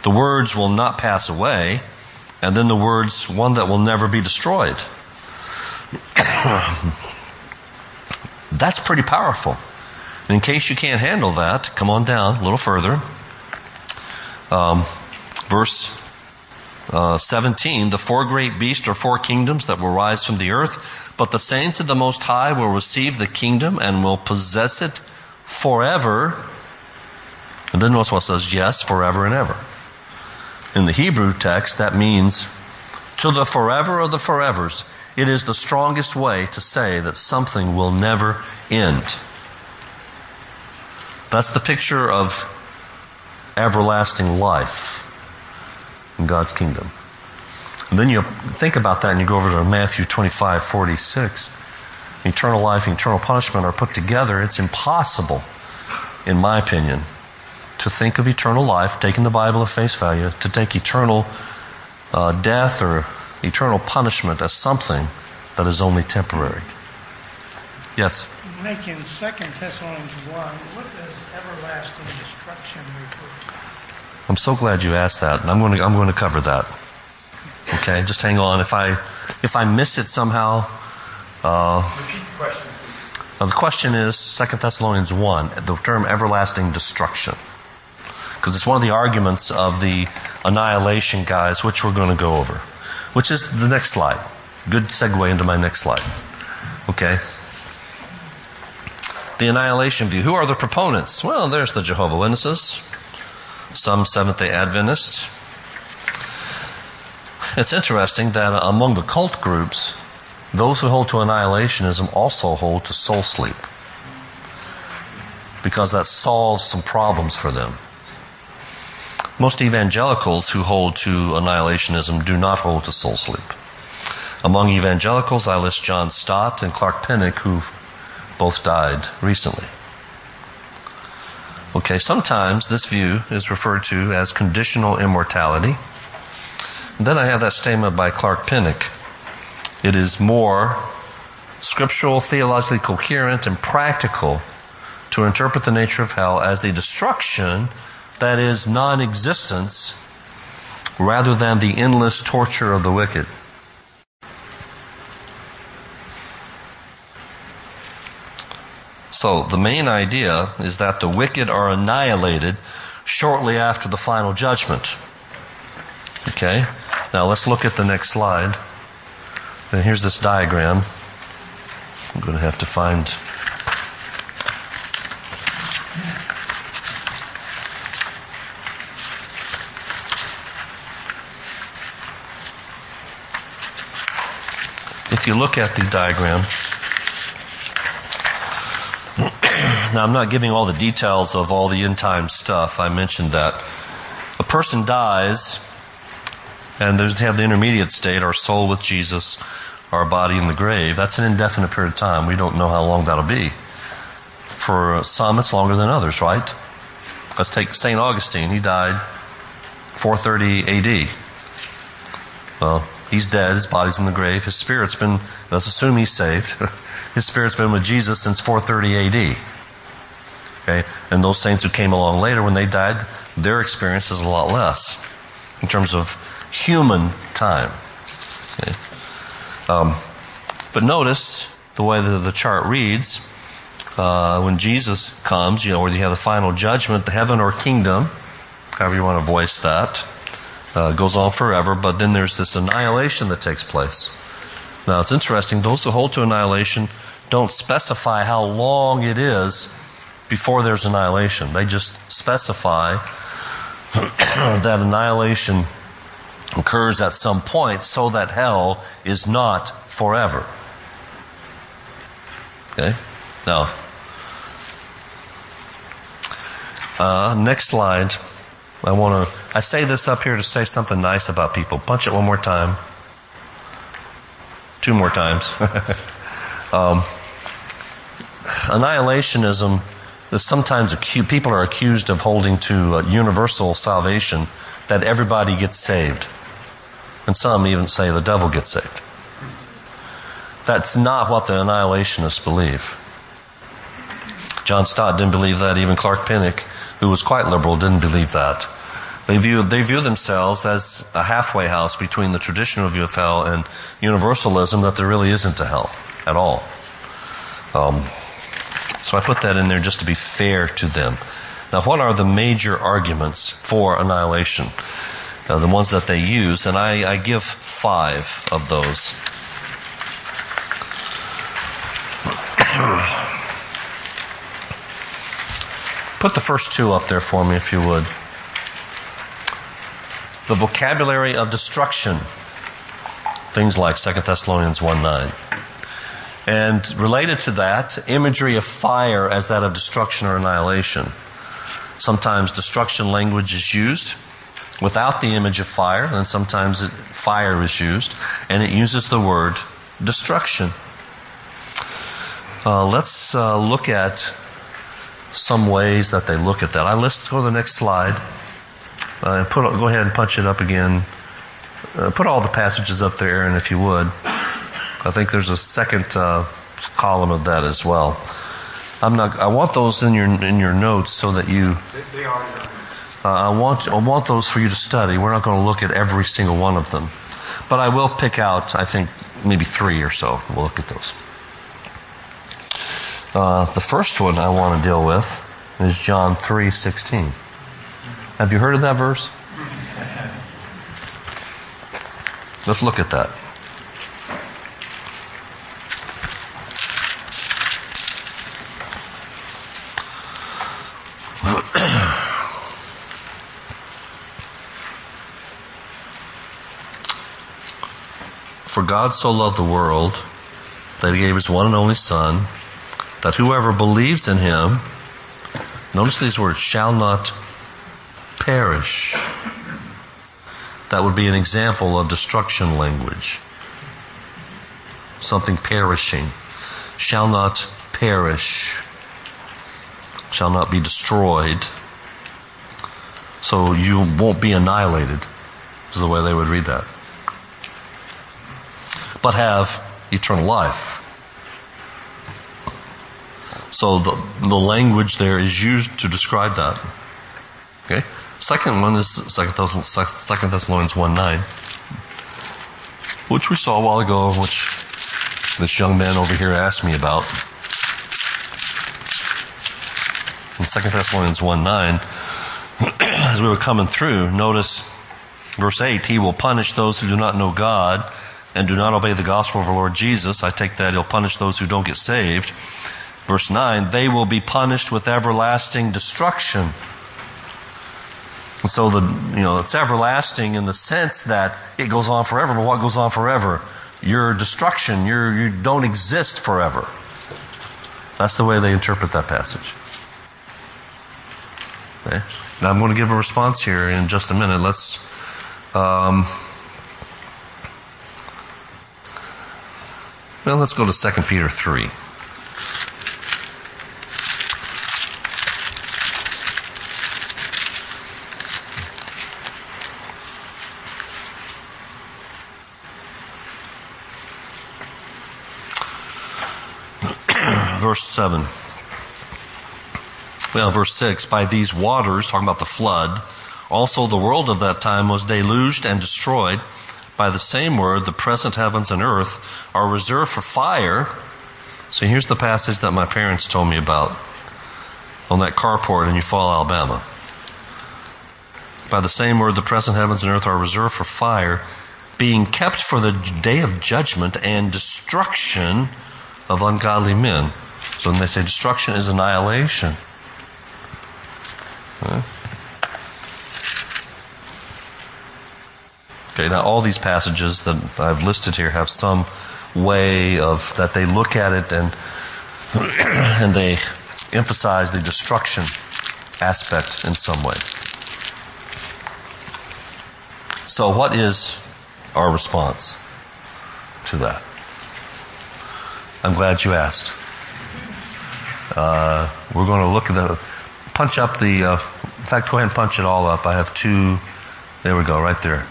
the words will not pass away, and then the words one that will never be destroyed. That's pretty powerful. And in case you can't handle that, come on down a little further. Um, verse uh, 17 The four great beasts are four kingdoms that will rise from the earth, but the saints of the Most High will receive the kingdom and will possess it forever. And then notice what says, yes, forever and ever. In the Hebrew text, that means to the forever of the forevers. It is the strongest way to say that something will never end. That's the picture of everlasting life in God's kingdom. And then you think about that and you go over to Matthew 25, 46. Eternal life and eternal punishment are put together. It's impossible, in my opinion, to think of eternal life, taking the Bible at face value, to take eternal uh, death or eternal punishment as something that is only temporary. Yes? Mike, in 2 Thessalonians 1, what does everlasting destruction refer to? I'm so glad you asked that, and I'm going to, I'm going to cover that. Okay, just hang on. If I, if I miss it somehow, uh, Repeat the question, the question is Second Thessalonians 1, the term everlasting destruction. Because it's one of the arguments of the annihilation guys, which we're going to go over. Which is the next slide. Good segue into my next slide. Okay? The annihilation view. Who are the proponents? Well, there's the Jehovah Witnesses, some Seventh day Adventists. It's interesting that among the cult groups, those who hold to annihilationism also hold to soul sleep. Because that solves some problems for them. Most evangelicals who hold to annihilationism do not hold to soul sleep. Among evangelicals, I list John Stott and Clark Pinnock, who both died recently. Okay, sometimes this view is referred to as conditional immortality. And then I have that statement by Clark Pinnock. It is more scriptural, theologically coherent, and practical to interpret the nature of hell as the destruction that is non existence rather than the endless torture of the wicked. So, the main idea is that the wicked are annihilated shortly after the final judgment. Okay? Now, let's look at the next slide. And here's this diagram. I'm going to have to find. If you look at the diagram, now I'm not giving all the details of all the end time stuff. I mentioned that. A person dies, and they have the intermediate state, our soul with Jesus, our body in the grave. That's an indefinite period of time. We don't know how long that'll be. For some, it's longer than others, right? Let's take St. Augustine. He died 430 AD. Well, he's dead, his body's in the grave, his spirit's been, let's assume he's saved. his spirit's been with Jesus since 430 AD. Okay? And those saints who came along later, when they died, their experience is a lot less in terms of human time. Okay? Um, but notice the way the, the chart reads uh, when Jesus comes, you know, where you have the final judgment, the heaven or kingdom, however you want to voice that, uh, goes on forever, but then there's this annihilation that takes place. Now, it's interesting, those who hold to annihilation don't specify how long it is before there's annihilation. They just specify that annihilation occurs at some point so that hell is not forever. Okay? Now, uh, next slide. I want to, I say this up here to say something nice about people. Punch it one more time. Two more times. um, annihilationism is sometimes accused, people are accused of holding to uh, universal salvation, that everybody gets saved. And some even say the devil gets saved. That's not what the annihilationists believe. John Stott didn't believe that. Even Clark Pinnock, who was quite liberal, didn't believe that. They view, they view themselves as a halfway house between the traditional view of hell and universalism that there really isn't a hell at all. Um, so I put that in there just to be fair to them. Now, what are the major arguments for annihilation? Uh, the ones that they use, and I, I give five of those. Put the first two up there for me, if you would. The vocabulary of destruction. Things like 2 Thessalonians 1 9. And related to that, imagery of fire as that of destruction or annihilation. Sometimes destruction language is used without the image of fire, and sometimes it, fire is used, and it uses the word destruction. Uh, let's uh, look at some ways that they look at that. I let's go to the next slide. Uh, put go ahead and punch it up again. Uh, put all the passages up there, and if you would, I think there's a second uh, column of that as well. I'm not. I want those in your in your notes so that you. They, they are. Uh, I want I want those for you to study. We're not going to look at every single one of them, but I will pick out. I think maybe three or so. We'll look at those. Uh, the first one I want to deal with is John 3:16. Have you heard of that verse? Let's look at that. For God so loved the world that he gave his one and only Son, that whoever believes in him, notice these words, shall not perish. That would be an example of destruction language. Something perishing. Shall not perish. Shall not be destroyed. So you won't be annihilated, is the way they would read that. But have eternal life. So the, the language there is used to describe that. Okay? Second one is 2 Thessalonians 1 9, which we saw a while ago, which this young man over here asked me about. In 2 Thessalonians 1 9, as we were coming through, notice verse 8 He will punish those who do not know God and do not obey the gospel of our Lord Jesus. I take that He'll punish those who don't get saved. Verse 9, they will be punished with everlasting destruction. And so the you know it's everlasting in the sense that it goes on forever. But what goes on forever? Your destruction. Your you don't exist forever. That's the way they interpret that passage. Okay. Now I'm going to give a response here in just a minute. Let's. Um, Well, let's go to 2 Peter 3. verse 7. Well, verse 6 By these waters, talking about the flood, also the world of that time was deluged and destroyed. By the same word, the present heavens and earth are reserved for fire. So here's the passage that my parents told me about on that carport in Eufaula, Alabama. By the same word, the present heavens and earth are reserved for fire, being kept for the day of judgment and destruction of ungodly men. So when they say destruction is annihilation. Okay, now all these passages that I've listed here have some way of that they look at it and and they emphasize the destruction aspect in some way. So, what is our response to that? I'm glad you asked. Uh, we're going to look at the punch up the. Uh, in fact, go ahead and punch it all up. I have two. There we go, right there.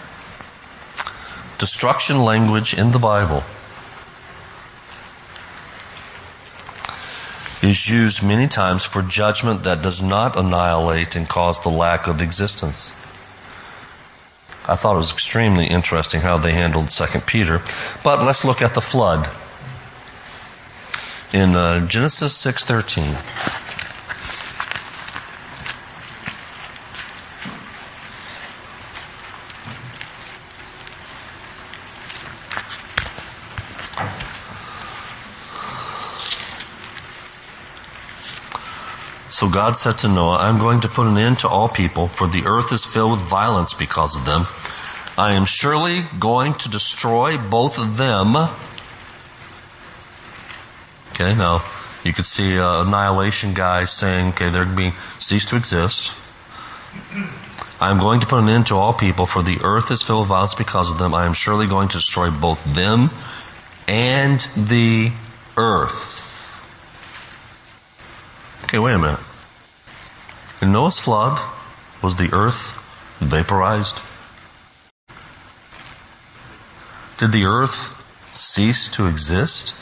Destruction language in the Bible is used many times for judgment that does not annihilate and cause the lack of existence. I thought it was extremely interesting how they handled 2 Peter. But let's look at the flood. In uh, Genesis 6:13, So God said to Noah, I'm going to put an end to all people, for the earth is filled with violence because of them. I am surely going to destroy both of them. Okay, now you could see an annihilation guy saying, okay, they're going to be cease to exist. I am going to put an end to all people, for the earth is filled with violence because of them. I am surely going to destroy both them and the earth. Okay, wait a minute. In Noah's flood, was the earth vaporized? Did the earth cease to exist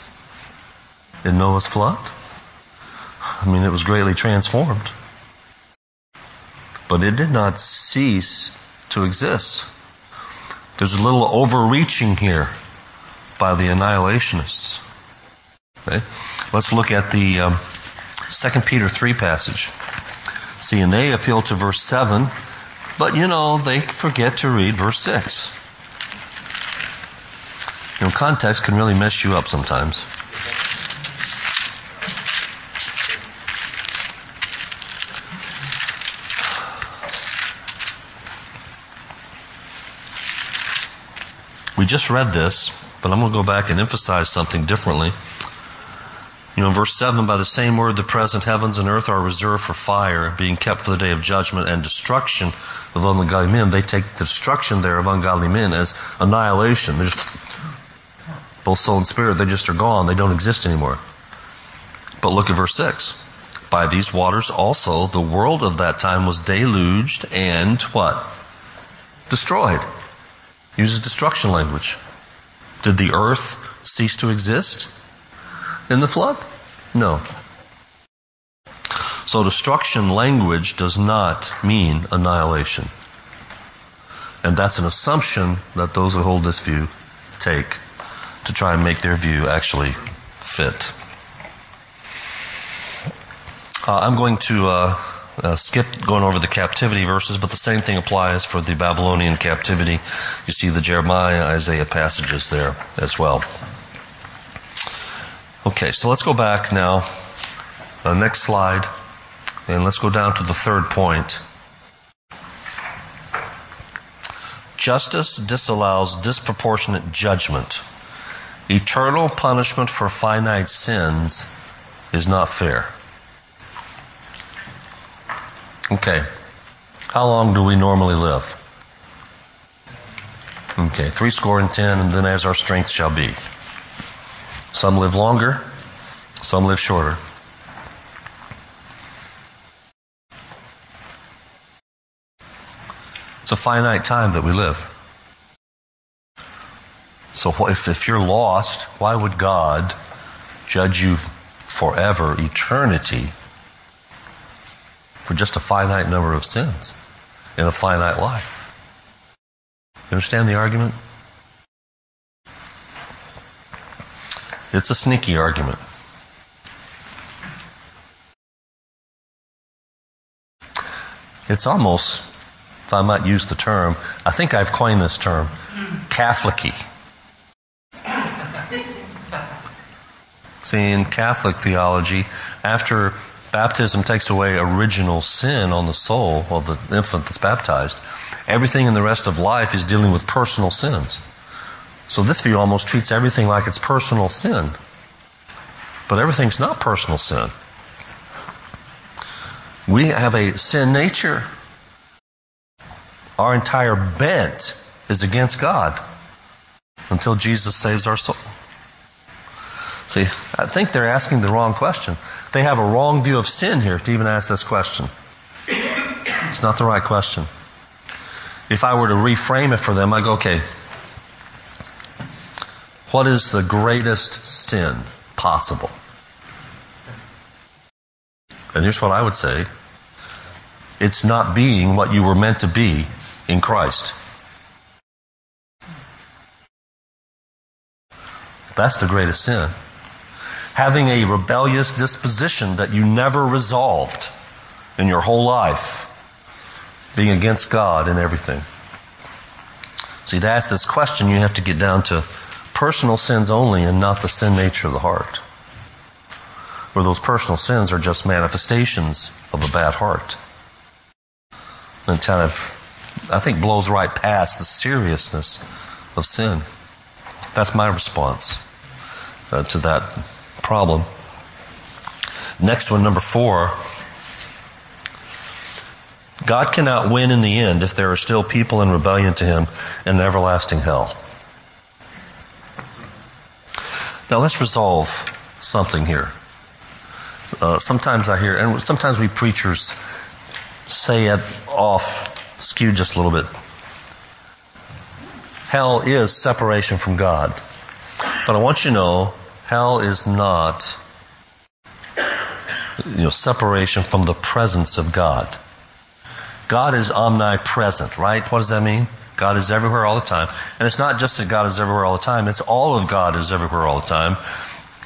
in Noah's flood? I mean, it was greatly transformed. But it did not cease to exist. There's a little overreaching here by the annihilationists. Okay? Let's look at the um, 2 Peter 3 passage. See, and they appeal to verse 7, but you know, they forget to read verse 6. You know, context can really mess you up sometimes. We just read this, but I'm going to go back and emphasize something differently. You know, in verse 7, by the same word, the present heavens and earth are reserved for fire, being kept for the day of judgment and destruction of ungodly men. They take the destruction there of ungodly men as annihilation. They're just, both soul and spirit, they just are gone. They don't exist anymore. But look at verse 6. By these waters also, the world of that time was deluged and what? Destroyed. Uses destruction language. Did the earth cease to exist? In the flood? No. So destruction language does not mean annihilation. And that's an assumption that those who hold this view take to try and make their view actually fit. Uh, I'm going to uh, uh, skip going over the captivity verses, but the same thing applies for the Babylonian captivity. You see the Jeremiah, Isaiah passages there as well. Okay, so let's go back now. Next slide. And let's go down to the third point. Justice disallows disproportionate judgment. Eternal punishment for finite sins is not fair. Okay. How long do we normally live? Okay, three score and ten, and then as our strength shall be. Some live longer, some live shorter. It's a finite time that we live. So if, if you're lost, why would God judge you forever, eternity, for just a finite number of sins in a finite life. You understand the argument? It's a sneaky argument. It's almost, if I might use the term, I think I've coined this term, Catholicy. See, in Catholic theology, after baptism takes away original sin on the soul of the infant that's baptized, everything in the rest of life is dealing with personal sins. So this view almost treats everything like it's personal sin. But everything's not personal sin. We have a sin nature. Our entire bent is against God until Jesus saves our soul. See, I think they're asking the wrong question. They have a wrong view of sin here to even ask this question. It's not the right question. If I were to reframe it for them, I go, okay, what is the greatest sin possible? And here's what I would say it's not being what you were meant to be in Christ. That's the greatest sin having a rebellious disposition that you never resolved in your whole life, being against God in everything. See, to ask this question, you have to get down to personal sins only and not the sin nature of the heart. Where those personal sins are just manifestations of a bad heart. And kind of, I think, blows right past the seriousness of sin. That's my response uh, to that problem. Next one, number four. God cannot win in the end if there are still people in rebellion to Him in everlasting hell. Now let's resolve something here. Uh, sometimes I hear, and sometimes we preachers say it off, skewed just a little bit. Hell is separation from God. But I want you to know Hell is not you know, separation from the presence of God. God is omnipresent, right? What does that mean? God is everywhere all the time. And it's not just that God is everywhere all the time, it's all of God is everywhere all the time.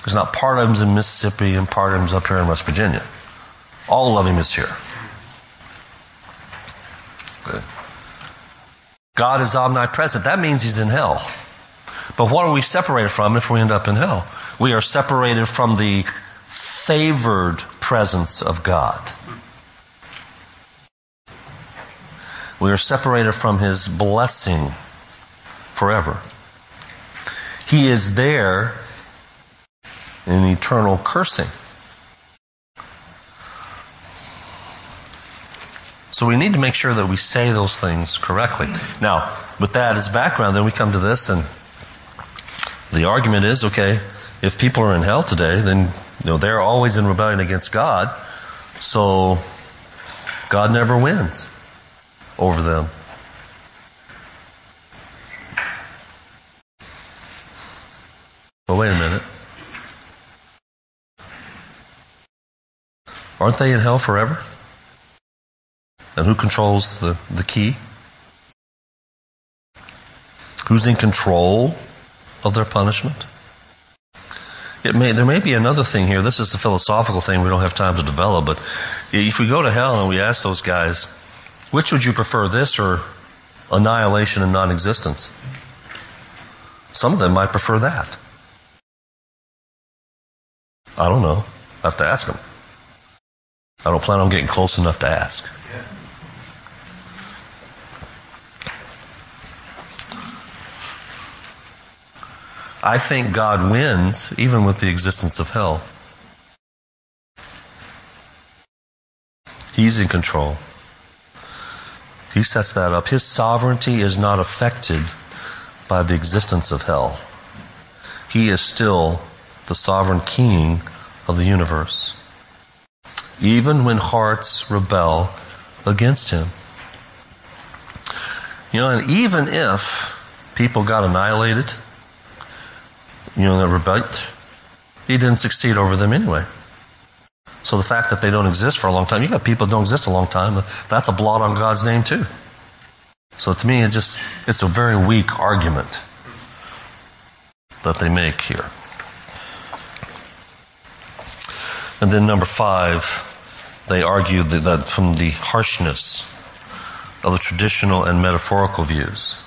There's not part of him's in Mississippi and part of him's up here in West Virginia. All of him is here. God is omnipresent. That means he's in hell. But what are we separated from if we end up in hell? We are separated from the favored presence of God. We are separated from His blessing forever. He is there in eternal cursing. So we need to make sure that we say those things correctly. Now, with that as background, then we come to this, and the argument is okay, if people are in hell today, then you know, they're always in rebellion against God. So God never wins over them. But wait a minute. Aren't they in hell forever? And who controls the, the key? Who's in control of their punishment? It may, there may be another thing here. This is a philosophical thing we don't have time to develop, but if we go to hell and we ask those guys, which would you prefer, this or annihilation and non existence? Some of them might prefer that. I don't know. I have to ask them. I don't plan on getting close enough to ask. I think God wins even with the existence of hell. He's in control. He sets that up. His sovereignty is not affected by the existence of hell. He is still the sovereign king of the universe. Even when hearts rebel against him. You know, and even if people got annihilated, you know, that rebelled, he didn't succeed over them anyway. So the fact that they don't exist for a long time, you got people that don't exist a long time, that's a blot on God's name too. So to me, it just, it's a very weak argument that they make here. And then number five, they argue that, that from the harshness of the traditional and metaphorical views.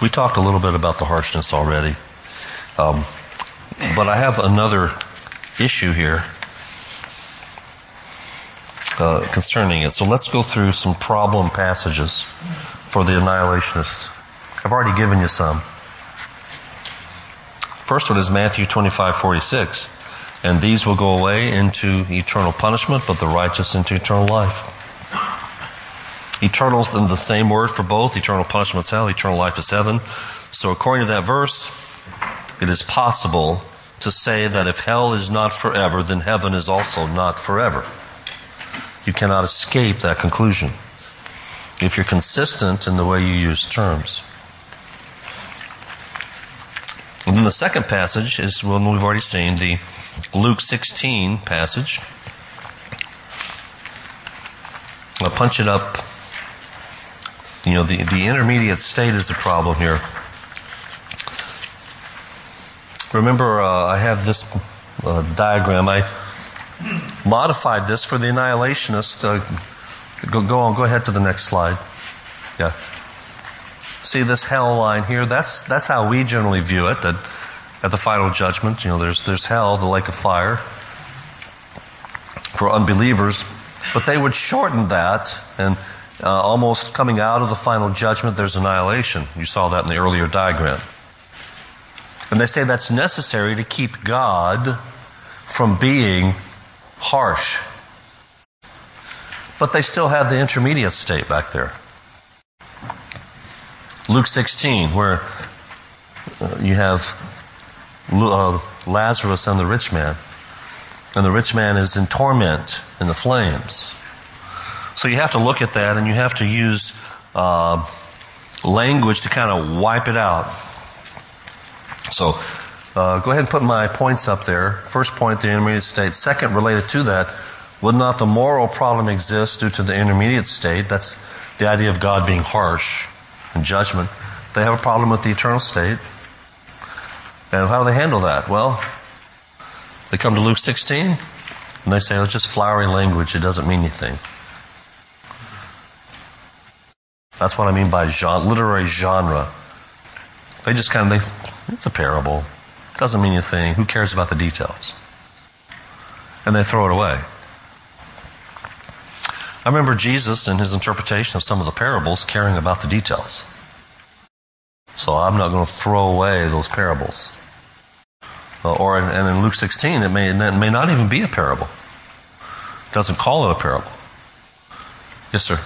We talked a little bit about the harshness already. Um, but I have another issue here uh, concerning it. So let's go through some problem passages for the annihilationists. I've already given you some. First one is Matthew 25, 46. And these will go away into eternal punishment, but the righteous into eternal life. Eternal is the same word for both. Eternal punishment is hell, eternal life is heaven. So according to that verse, it is possible to say that if hell is not forever, then heaven is also not forever. You cannot escape that conclusion if you're consistent in the way you use terms. And then the second passage is one we've already seen, the Luke 16 passage. I'll punch it up you know, the, the intermediate state is a problem here. Remember, uh, I have this uh, diagram. I modified this for the annihilationist. Uh, go, go on, go ahead to the next slide. Yeah. See this hell line here? That's, that's how we generally view it. That at the final judgment, you know, there's, there's hell, the lake of fire, for unbelievers. But they would shorten that and uh, almost coming out of the final judgment, there's annihilation. You saw that in the earlier diagram. And they say that's necessary to keep God from being harsh. But they still have the intermediate state back there. Luke 16, where uh, you have uh, Lazarus and the rich man. And the rich man is in torment in the flames. So you have to look at that and you have to use uh, language to kind of wipe it out. So uh, go ahead and put my points up there. First point, the intermediate state. Second, related to that, would not the moral problem exist due to the intermediate state? That's the idea of God being harsh and judgment. They have a problem with the eternal state. And how do they handle that? Well, they come to Luke 16 and they say, oh, it's just flowery language. It doesn't mean anything. That's what I mean by genre, literary genre. They just kind of, they, it's a parable. Doesn't mean anything. Who cares about the details? And they throw it away. I remember Jesus in his interpretation of some of the parables caring about the details. So I'm not going to throw away those parables. Uh, or and in Luke 16, it may, it may not even be a parable. It doesn't call it a parable. Yes, sir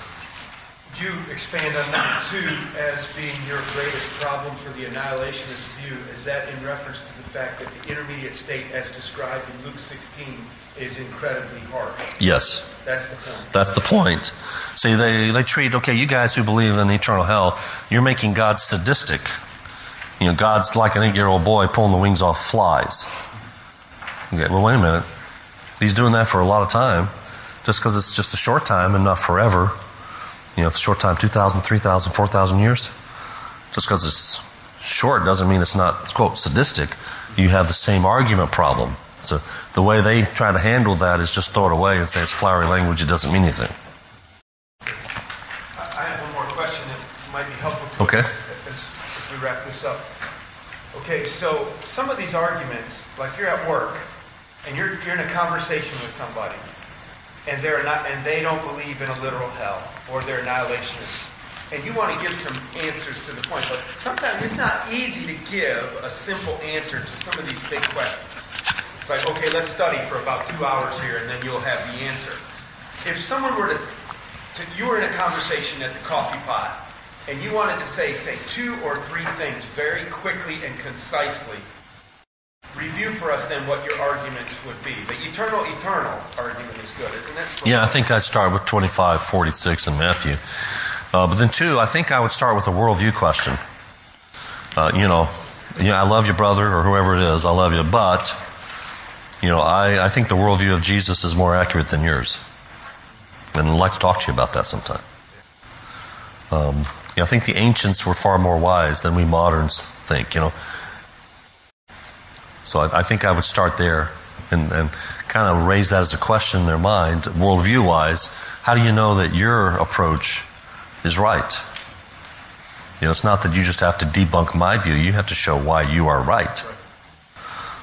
you expand on number two as being your greatest problem for the annihilationist view? Is that in reference to the fact that the intermediate state, as described in Luke 16, is incredibly harsh? Yes. That's the point. That's the point. See, they, they treat, okay, you guys who believe in eternal hell, you're making God sadistic. You know, God's like an eight year old boy pulling the wings off flies. Okay, well, wait a minute. He's doing that for a lot of time. Just because it's just a short time and not forever you know, short time, 2,000, 3,000, 4,000 years. Just because it's short doesn't mean it's not, quote, sadistic. You have the same argument problem. So the way they try to handle that is just throw it away and say it's flowery language, it doesn't mean anything. I have one more question that might be helpful to okay. us as, as we wrap this up. Okay, so some of these arguments, like you're at work and you're, you're in a conversation with somebody, and they're not, and they don't believe in a literal hell, or they're annihilationists. And you want to give some answers to the point, but sometimes it's not easy to give a simple answer to some of these big questions. It's like, okay, let's study for about two hours here, and then you'll have the answer. If someone were to, to you were in a conversation at the coffee pot, and you wanted to say, say two or three things very quickly and concisely review for us then what your arguments would be. The eternal, eternal argument is good, isn't it? Yeah, I think I'd start with 25, 46 in Matthew. Uh, but then, two, I think I would start with a worldview question. Uh, you know, know, I love your brother, or whoever it is, I love you, but, you know, I, I think the worldview of Jesus is more accurate than yours. And I'd like to talk to you about that sometime. Um, you know, I think the ancients were far more wise than we moderns think, you know. So I, I think I would start there and, and kind of raise that as a question in their mind, worldview wise. How do you know that your approach is right? You know, it's not that you just have to debunk my view, you have to show why you are right.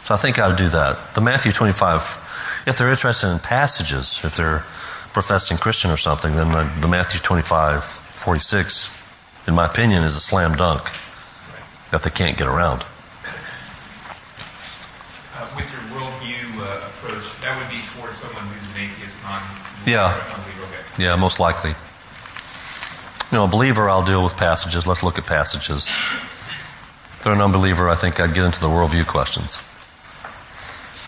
So I think I would do that. The Matthew 25, if they're interested in passages, if they're professing Christian or something, then the, the Matthew 25, 46, in my opinion, is a slam dunk that they can't get around. Uh, with your worldview uh, approach, that would be towards someone who's an atheist, non Yeah. Okay. Yeah, most likely. You know, a believer, I'll deal with passages. Let's look at passages. If they're an unbeliever, I think I'd get into the worldview questions.